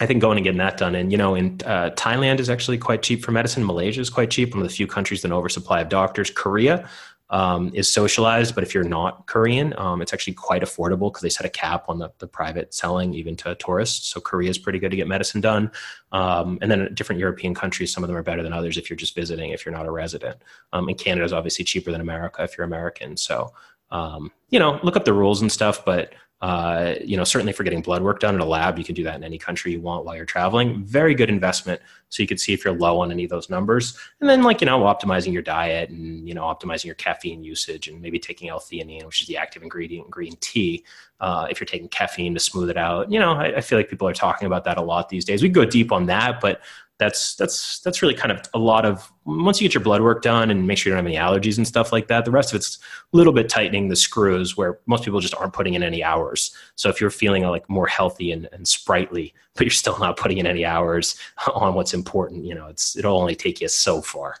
i think going and getting that done and you know in uh, thailand is actually quite cheap for medicine. Malaysia is quite cheap. One of the few countries with an oversupply of doctors. Korea um, is socialized, but if you're not Korean, um, it's actually quite affordable because they set a cap on the, the private selling even to tourists. So Korea is pretty good to get medicine done. Um, and then different European countries, some of them are better than others if you're just visiting, if you're not a resident. Um, and Canada is obviously cheaper than America if you're American. So, um, you know, look up the rules and stuff, but uh, you know, certainly for getting blood work done in a lab, you can do that in any country you want while you're traveling. Very good investment. So you can see if you're low on any of those numbers. And then, like, you know, optimizing your diet and, you know, optimizing your caffeine usage and maybe taking L-theanine, which is the active ingredient in green tea. Uh, if you're taking caffeine to smooth it out, you know, I, I feel like people are talking about that a lot these days. We go deep on that, but that's that's that's really kind of a lot of once you get your blood work done and make sure you don't have any allergies and stuff like that the rest of it's a little bit tightening the screws where most people just aren't putting in any hours. So if you're feeling like more healthy and, and sprightly but you're still not putting in any hours on what's important you know it's it'll only take you so far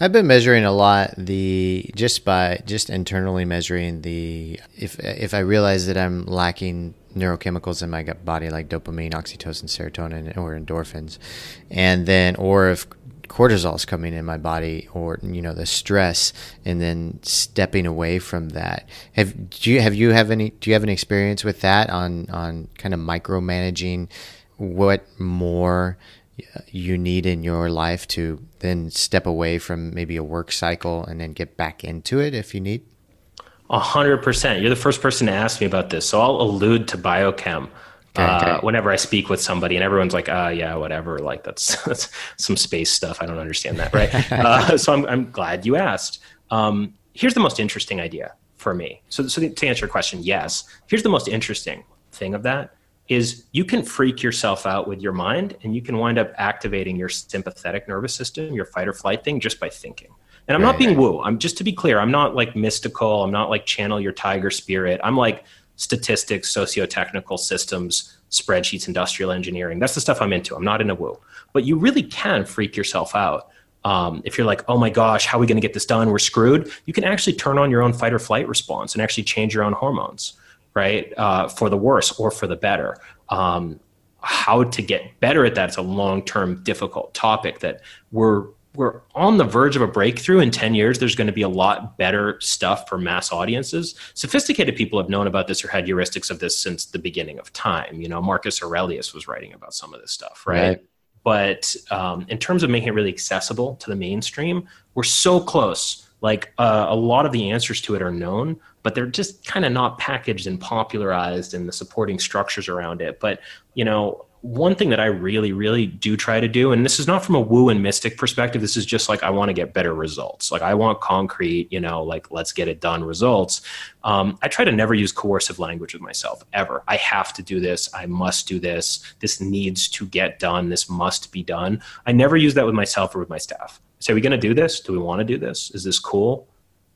I've been measuring a lot the just by just internally measuring the if if I realize that I'm lacking neurochemicals in my body like dopamine, oxytocin, serotonin, or endorphins, and then or if cortisol is coming in my body or you know the stress and then stepping away from that have do you have you have any do you have any experience with that on on kind of micromanaging what more you need in your life to then step away from maybe a work cycle and then get back into it if you need a hundred percent. You're the first person to ask me about this, so I'll allude to biochem. Okay, uh, okay. whenever I speak with somebody, and everyone's like, "Ah, uh, yeah, whatever." Like that's that's some space stuff. I don't understand that, right? uh, so I'm I'm glad you asked. Um, here's the most interesting idea for me. So, so to answer your question, yes. Here's the most interesting thing of that is you can freak yourself out with your mind, and you can wind up activating your sympathetic nervous system, your fight or flight thing, just by thinking. And I'm right. not being woo. I'm just to be clear, I'm not like mystical. I'm not like channel your tiger spirit. I'm like statistics, socio-technical systems, spreadsheets, industrial engineering. That's the stuff I'm into. I'm not in a woo. But you really can freak yourself out. Um, if you're like, oh my gosh, how are we going to get this done? We're screwed. You can actually turn on your own fight or flight response and actually change your own hormones, right? Uh, for the worse or for the better. Um, how to get better at that is a long term difficult topic that we're we're on the verge of a breakthrough in 10 years there's going to be a lot better stuff for mass audiences sophisticated people have known about this or had heuristics of this since the beginning of time you know marcus aurelius was writing about some of this stuff right, right. but um, in terms of making it really accessible to the mainstream we're so close like uh, a lot of the answers to it are known but they're just kind of not packaged and popularized in the supporting structures around it but you know one thing that I really, really do try to do, and this is not from a woo and mystic perspective, this is just like I want to get better results. Like I want concrete, you know, like let's get it done results. Um, I try to never use coercive language with myself ever. I have to do this. I must do this. This needs to get done. This must be done. I never use that with myself or with my staff. Say, are we going to do this? Do we want to do this? Is this cool?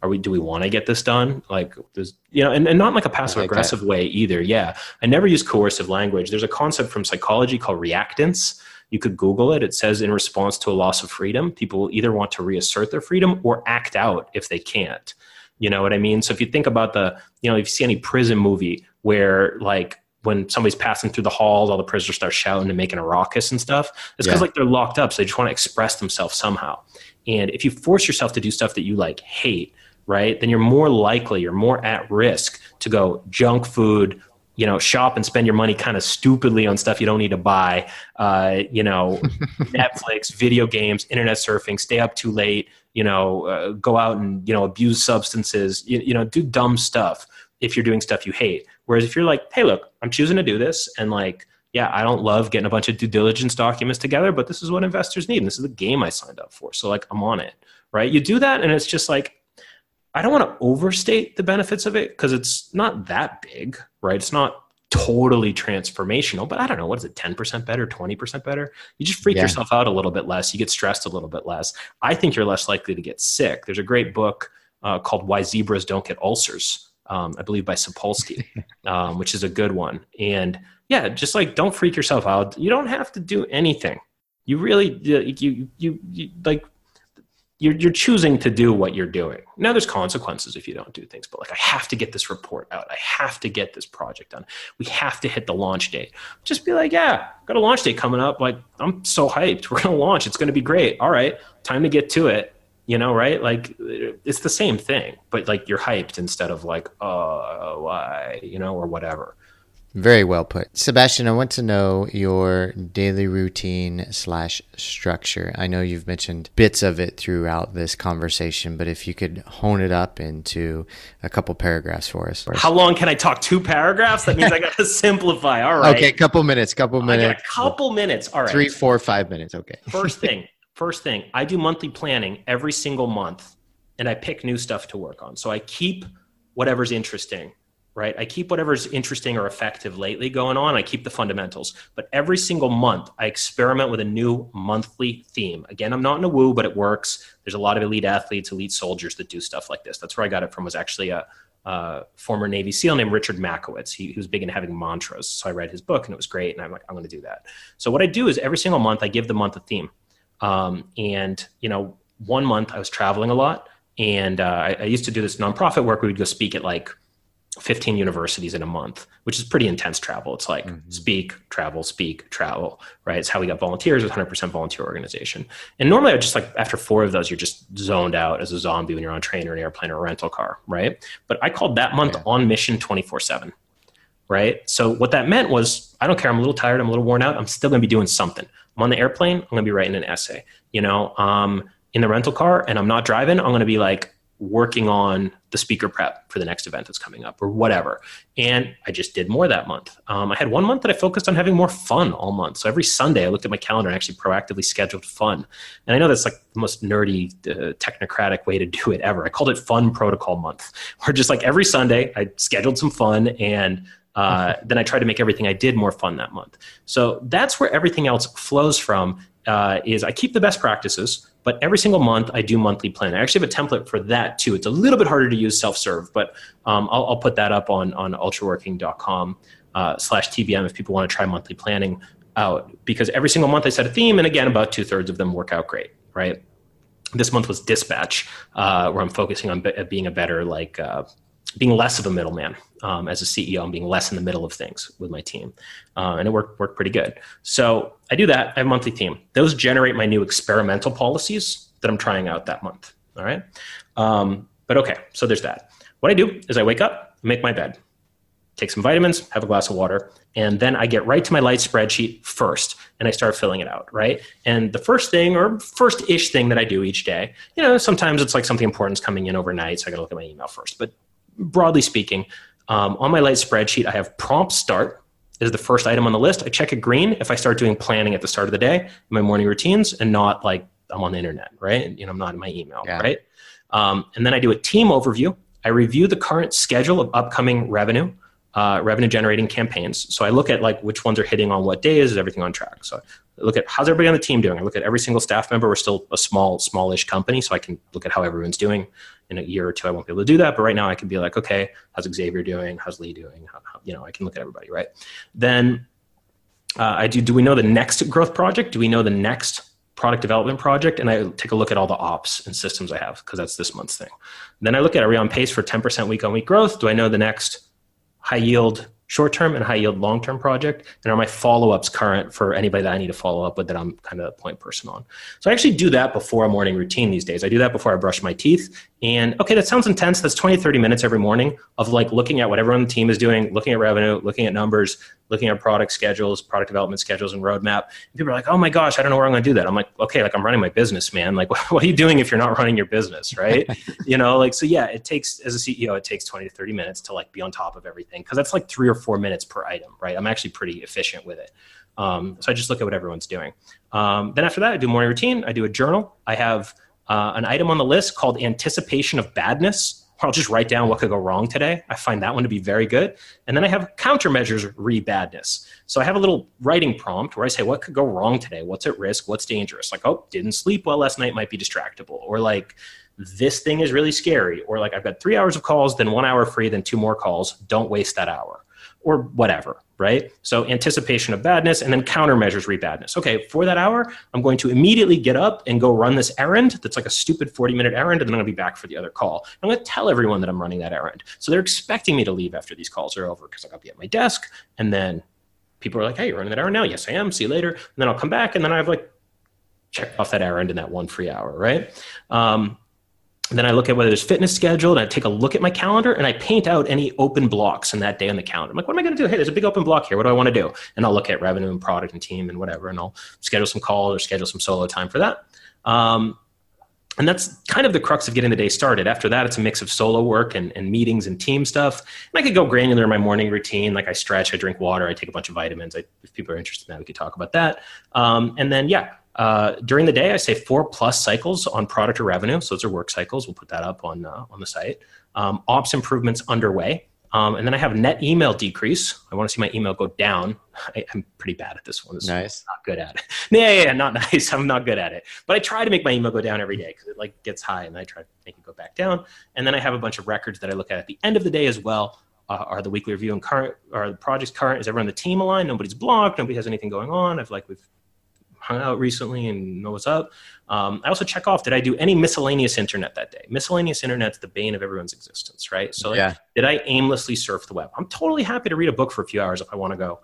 Are we do we want to get this done? Like there's you know and, and not like a passive aggressive way either yeah. I never use coercive language. There's a concept from psychology called reactance. You could google it. It says in response to a loss of freedom people will either want to reassert their freedom or act out if they can't. You know what i mean? So if you think about the you know if you see any prison movie where like when somebody's passing through the halls, all the prisoners start shouting and making a ruckus and stuff. It's because yeah. like they're locked up, so they just want to express themselves somehow. And if you force yourself to do stuff that you like hate, right, then you're more likely, you're more at risk to go junk food, you know, shop and spend your money kind of stupidly on stuff you don't need to buy, uh, you know, Netflix, video games, internet surfing, stay up too late, you know, uh, go out and, you know, abuse substances, you, you know, do dumb stuff if you're doing stuff you hate. Whereas if you're like, hey, look, I'm choosing to do this and like, yeah, I don't love getting a bunch of due diligence documents together, but this is what investors need. And this is the game I signed up for. So like I'm on it. Right. You do that and it's just like I don't want to overstate the benefits of it because it's not that big, right? It's not totally transformational, but I don't know, what is it, 10% better, 20% better? You just freak yeah. yourself out a little bit less. You get stressed a little bit less. I think you're less likely to get sick. There's a great book uh, called Why Zebras Don't Get Ulcers, um, I believe by Sapolsky, um, which is a good one. And yeah, just like don't freak yourself out. You don't have to do anything. You really, you, you, you, you like you're, you're choosing to do what you're doing. Now there's consequences if you don't do things, but like I have to get this report out. I have to get this project done. We have to hit the launch date. Just be like, yeah, got a launch date coming up. Like I'm so hyped. We're to launch. It's to be great. All right, time to get to it. You know, right? Like it's the same thing, but like you're hyped instead of like, oh, why, you know, or whatever. Very well put. Sebastian, I want to know your daily routine slash structure. I know you've mentioned bits of it throughout this conversation, but if you could hone it up into a couple paragraphs for us. How long can I talk? Two paragraphs? That means I got to simplify. All right. Okay, a couple minutes, couple minutes. a couple minutes. All right. Three, four, five minutes. Okay. first thing, first thing, I do monthly planning every single month and I pick new stuff to work on. So I keep whatever's interesting right? I keep whatever's interesting or effective lately going on. I keep the fundamentals. But every single month, I experiment with a new monthly theme. Again, I'm not in a woo, but it works. There's a lot of elite athletes, elite soldiers that do stuff like this. That's where I got it from. Was actually a, former Navy SEAL named Richard Machowicz. He, he, was big in having mantras. So I read his book and it was great. And I'm like, I'm going to do that. So what I do is every single month, I give the month a theme. Um, and you know, one month I was traveling a lot. And uh, I, I used to do this nonprofit work. We would go speak at like 15 universities in a month, which is pretty intense travel. It's like mm-hmm. speak, travel, speak, travel, right? It's how we got volunteers, it's 100% volunteer organization. And normally I just like after four of those, you're just zoned out as a zombie when you're on a train or an airplane or a rental car, right? But I called that month yeah. on mission 24 7, right? So what that meant was I don't care, I'm a little tired, I'm a little worn out, I'm still gonna be doing something. I'm on the airplane, I'm gonna be writing an essay, you know, um, in the rental car and I'm not driving, I'm gonna be like working on the speaker prep for the next event that's coming up or whatever. And I just did more that month. Um, I had one month that I focused on having more fun all month. So every Sunday I looked at my calendar and actually proactively scheduled fun. And I know that's like the most nerdy, uh, technocratic way to do it ever. I called it Fun Protocol Month, where just like every Sunday I scheduled some fun and uh, then I tried to make everything I did more fun that month. So that's where everything else flows from. Uh, is I keep the best practices but every single month, I do monthly plan. I actually have a template for that too. It's a little bit harder to use self-serve, but um, I'll, I'll, put that up on on ultraworking.com uh, slash TBM if people want to try monthly planning out. Because every single month I set a theme, and again, about two thirds of them work out great. Right. This month was dispatch, uh, where I'm focusing on be- being a better like uh, being less of a middleman um, as a CEO and being less in the middle of things with my team. Uh, and it worked, worked pretty good. So I do that. I have a monthly theme. Those generate my new experimental policies. that I'm trying out that month. All right. Um, but okay, so there's that. What I do is I wake up, make my bed, take some vitamins, have a glass of water, and then I get right to my light spreadsheet first and I start filling it out, right? And the first thing or first ish thing that I do each day, you know, sometimes it's like something important is coming in overnight, so I gotta look at my email first. But broadly speaking, um, on my light spreadsheet, I have prompt start is the first item on the list. I check it green if I start doing planning at the start of the day in my morning routines and not like I'm on the internet, right? And, you know, I'm not in my email, Yeah. right? Um, and then I do a team overview. I review the current schedule of upcoming revenue, uh, revenue generating campaigns. So I look at like which ones are hitting on what days, is everything on track? So I look at how's everybody on the team doing. I look at every single staff member. We're still a small, smallish company, so I can look at how everyone's doing. In a year or two, I won't be able to do that, but right now I can be like, okay, how's Xavier doing? How's Lee doing? How, how, you know, I can look at everybody, right? Then uh, I do. Do we know the next growth project? Do we know the next product development project? And I take a look at all the ops and systems I have because that's this month's thing. Then I look at are we on pace for 10% week on week growth? Do I know the next high yield short term and high yield long term project? And are my follow ups current for anybody that I need to follow up with that I'm kind of a point person on? So I actually do that before a morning routine these days. I do that before I brush my teeth. And okay, that sounds intense. That's 20, 30 minutes every morning of like looking at what everyone on the team is doing, looking at revenue, looking at numbers, looking at product schedules, product development schedules, and roadmap. And people are like, oh my gosh, I don't know where I'm going to do that. I'm like, okay, like I'm running my business, man. Like, what are you doing if you're not running your business, right? you know, like, so yeah, it takes, as a CEO, it takes 20 to 30 minutes to like be on top of everything because that's like three or four minutes per item, right? I'm actually pretty efficient with it. Um, so I just look at what everyone's doing. Um, then after that, I do morning routine. I do a journal. I have uh, an item on the list called anticipation of badness. I'll just write down what could go wrong today. I find that one to be very good. And then I have countermeasures re badness. So I have a little writing prompt where I say, what could go wrong today? What's at risk? What's dangerous? Like, oh, didn't sleep well last night might be distractible. Or like, this thing is really scary. Or like, I've got three hours of calls, then one hour free, then two more calls. Don't waste that hour or whatever, right? So anticipation of badness and then countermeasures re badness. Okay, for that hour, I'm going to immediately get up and go run this errand that's like a stupid 40 minute errand, and then I'm gonna be back for the other call. I'm gonna tell everyone that I'm running that errand. So they're expecting me to leave after these calls are over because I gotta be at my desk. And then people are like, hey, you're running that errand now? Yes, I am. See you later. And then I'll come back and then I have like checked off that errand in that one free hour, right? Um, then I look at whether there's fitness scheduled. And I take a look at my calendar and I paint out any open blocks in that day on the calendar. I'm like, what am I going to do? Hey, there's a big open block here. What do I want to do? And I'll look at revenue and product and team and whatever, and I'll schedule some calls or schedule some solo time for that. Um, and that's kind of the crux of getting the day started. After that, it's a mix of solo work and, and meetings and team stuff. And I could go granular in my morning routine. Like I stretch, I drink water, I take a bunch of vitamins. I, if people are interested in that, we could talk about that. Um, and then, yeah, uh, during the day, I say four plus cycles on product or revenue. So those are work cycles. We'll put that up on uh, on the site. Um, ops improvements underway. Um, and then I have net email decrease. I want to see my email go down. I, I'm pretty bad at this one. This is Nice. not good at it. Yeah, yeah, yeah, not nice. I'm not good at it. But I try to make my email go down every day because it like gets high, and I try to make it go back down. And then I have a bunch of records that I look at at the end of the day as well. Uh, are the weekly review and current? Are the projects current? Is everyone on the team aligned? Nobody's blocked. Nobody has anything going on. I've like we've hung out recently and know what's up. Um, I also check off: did I do any miscellaneous internet that day? Miscellaneous internet's the bane of everyone's existence, right? So, like, Yeah. did I aimlessly surf the web? I'm totally happy to read a book for a few hours if I want to go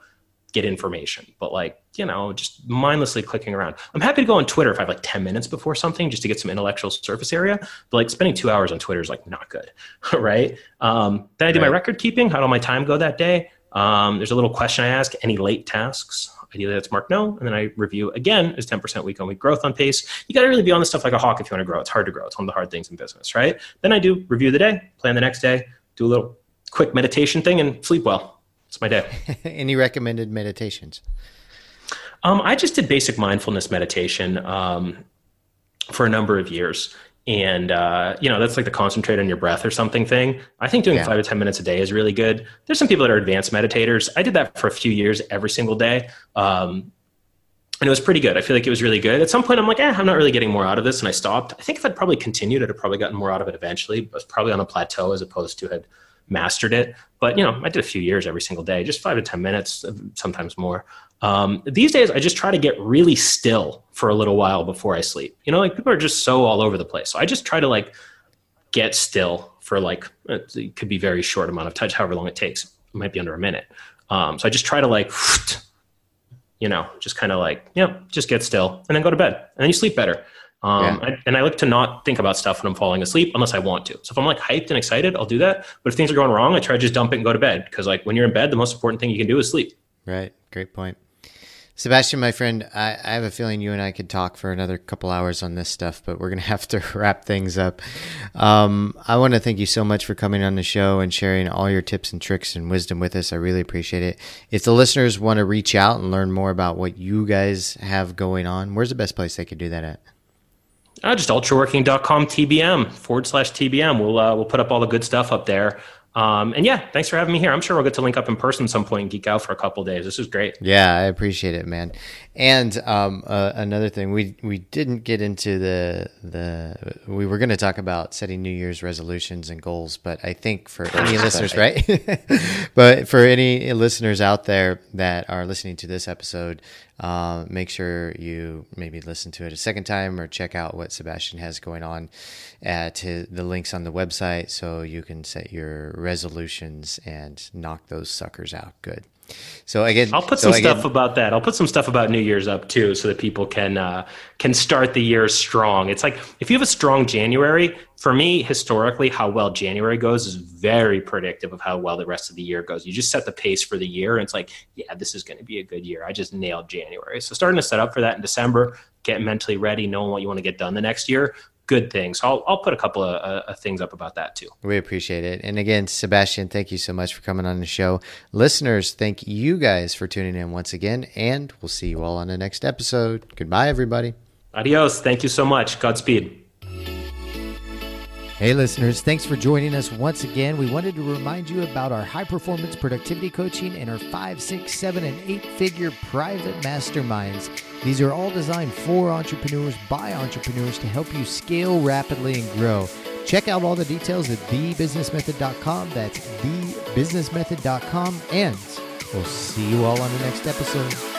get information, but like you know, just mindlessly clicking around. I'm happy to go on Twitter if I have like 10 minutes before something just to get some intellectual surface area. But like spending two hours on Twitter is like not good, right? Um, then I do my record keeping. How did my time go that day? Um, there's a little question I ask: any late tasks? Ideally, that's marked no, and then I review again is 10% week on week growth on pace. You got to really be on this stuff like a hawk if you want to grow. It's hard to grow. It's one of the hard things in business, right? Then I do review the day, plan the next day, do a little quick meditation thing, and sleep well. It's my day. Any recommended meditations? Um, I just did basic mindfulness meditation um, for a number of years. And, uh, you know, that's like the concentrate on your breath or something thing. I think doing Yeah. five to 10 minutes a day is really good. There's some people that are advanced meditators. I did that for a few years every single day. Um, and it was pretty good. I feel like it was really good. At some point, I'm like, eh, I'm not really getting more out of this. And I stopped. I think if I'd probably continued, I'd have probably gotten more out of it eventually. But I was probably on a plateau as opposed to had mastered it. But, you know, I did a few years every single day, just five to 10 minutes, sometimes more. Um, these days, I just try to get really still for a little while before I sleep. You know, like people are just so all over the place. So I just try to like get still for like, it could be very short amount of touch, however long it takes. It might be under a minute. Um, so I just try to like, you know, just kind of like, yeah, just get still and then go to bed and then you sleep better. Um, Yeah. I, and I like to not think about stuff when I'm falling asleep unless I want to. So if I'm like hyped and excited, I'll do that. But if things are going wrong, I try to just dump it and go to bed. Because like when you're in bed, the most important thing you can do is sleep. Right. Great point. Sebastian, my friend, I, I have a feeling you and I could talk for another couple hours on this stuff, but we're going to have to wrap things up. Um, I want to thank you so much for coming on the show and sharing all your tips and tricks and wisdom with us. I really appreciate it. If the listeners want to reach out and learn more about what you guys have going on, where's the best place they could do that at? Uh, just ultraworking.com TBM forward slash TBM. We'll uh, we'll put up all the good stuff up there. Um, and yeah, thanks for having me here. I'm sure we'll get to link up in person some point and geek out for a couple days. This is great. Yeah, I appreciate it, man. And um, uh, another thing, we we didn't get into the the we were going to talk about setting New Year's resolutions and goals, but I think for any listeners, right? but for any listeners out there that are listening to this episode, uh, make sure you maybe listen to it a second time or check out what Sebastian has going on at his, the links on the website, so you can set your resolutions and knock those suckers out good. So again, I'll put so some stuff about that. I'll put some stuff about New Year's up too, so that people can uh, can start the year strong. It's like if you have a strong January. For me, historically, how well January goes is very predictive of how well the rest of the year goes. You just set the pace for the year, and it's like, yeah, this is going to be a good year. I just nailed January, so starting to set up for that in December, get mentally ready, knowing what you want to get done the next year. Good things. So I'll, I'll put a couple of uh, things up about that too. We appreciate it. And again, Sebastian, thank you so much for coming on the show. Listeners, thank you guys for tuning in once again, and we'll see you all on the next episode. Goodbye, everybody. Adios. Thank you so much. Godspeed. Hey, listeners, thanks for joining us once again. We wanted to remind you about our high performance productivity coaching and our five, six, seven, and eight figure private masterminds. These are all designed for entrepreneurs by entrepreneurs to help you scale rapidly and grow. Check out all the details at thebusinessmethod.com. That's thebusinessmethod.com. And we'll see you all on the next episode.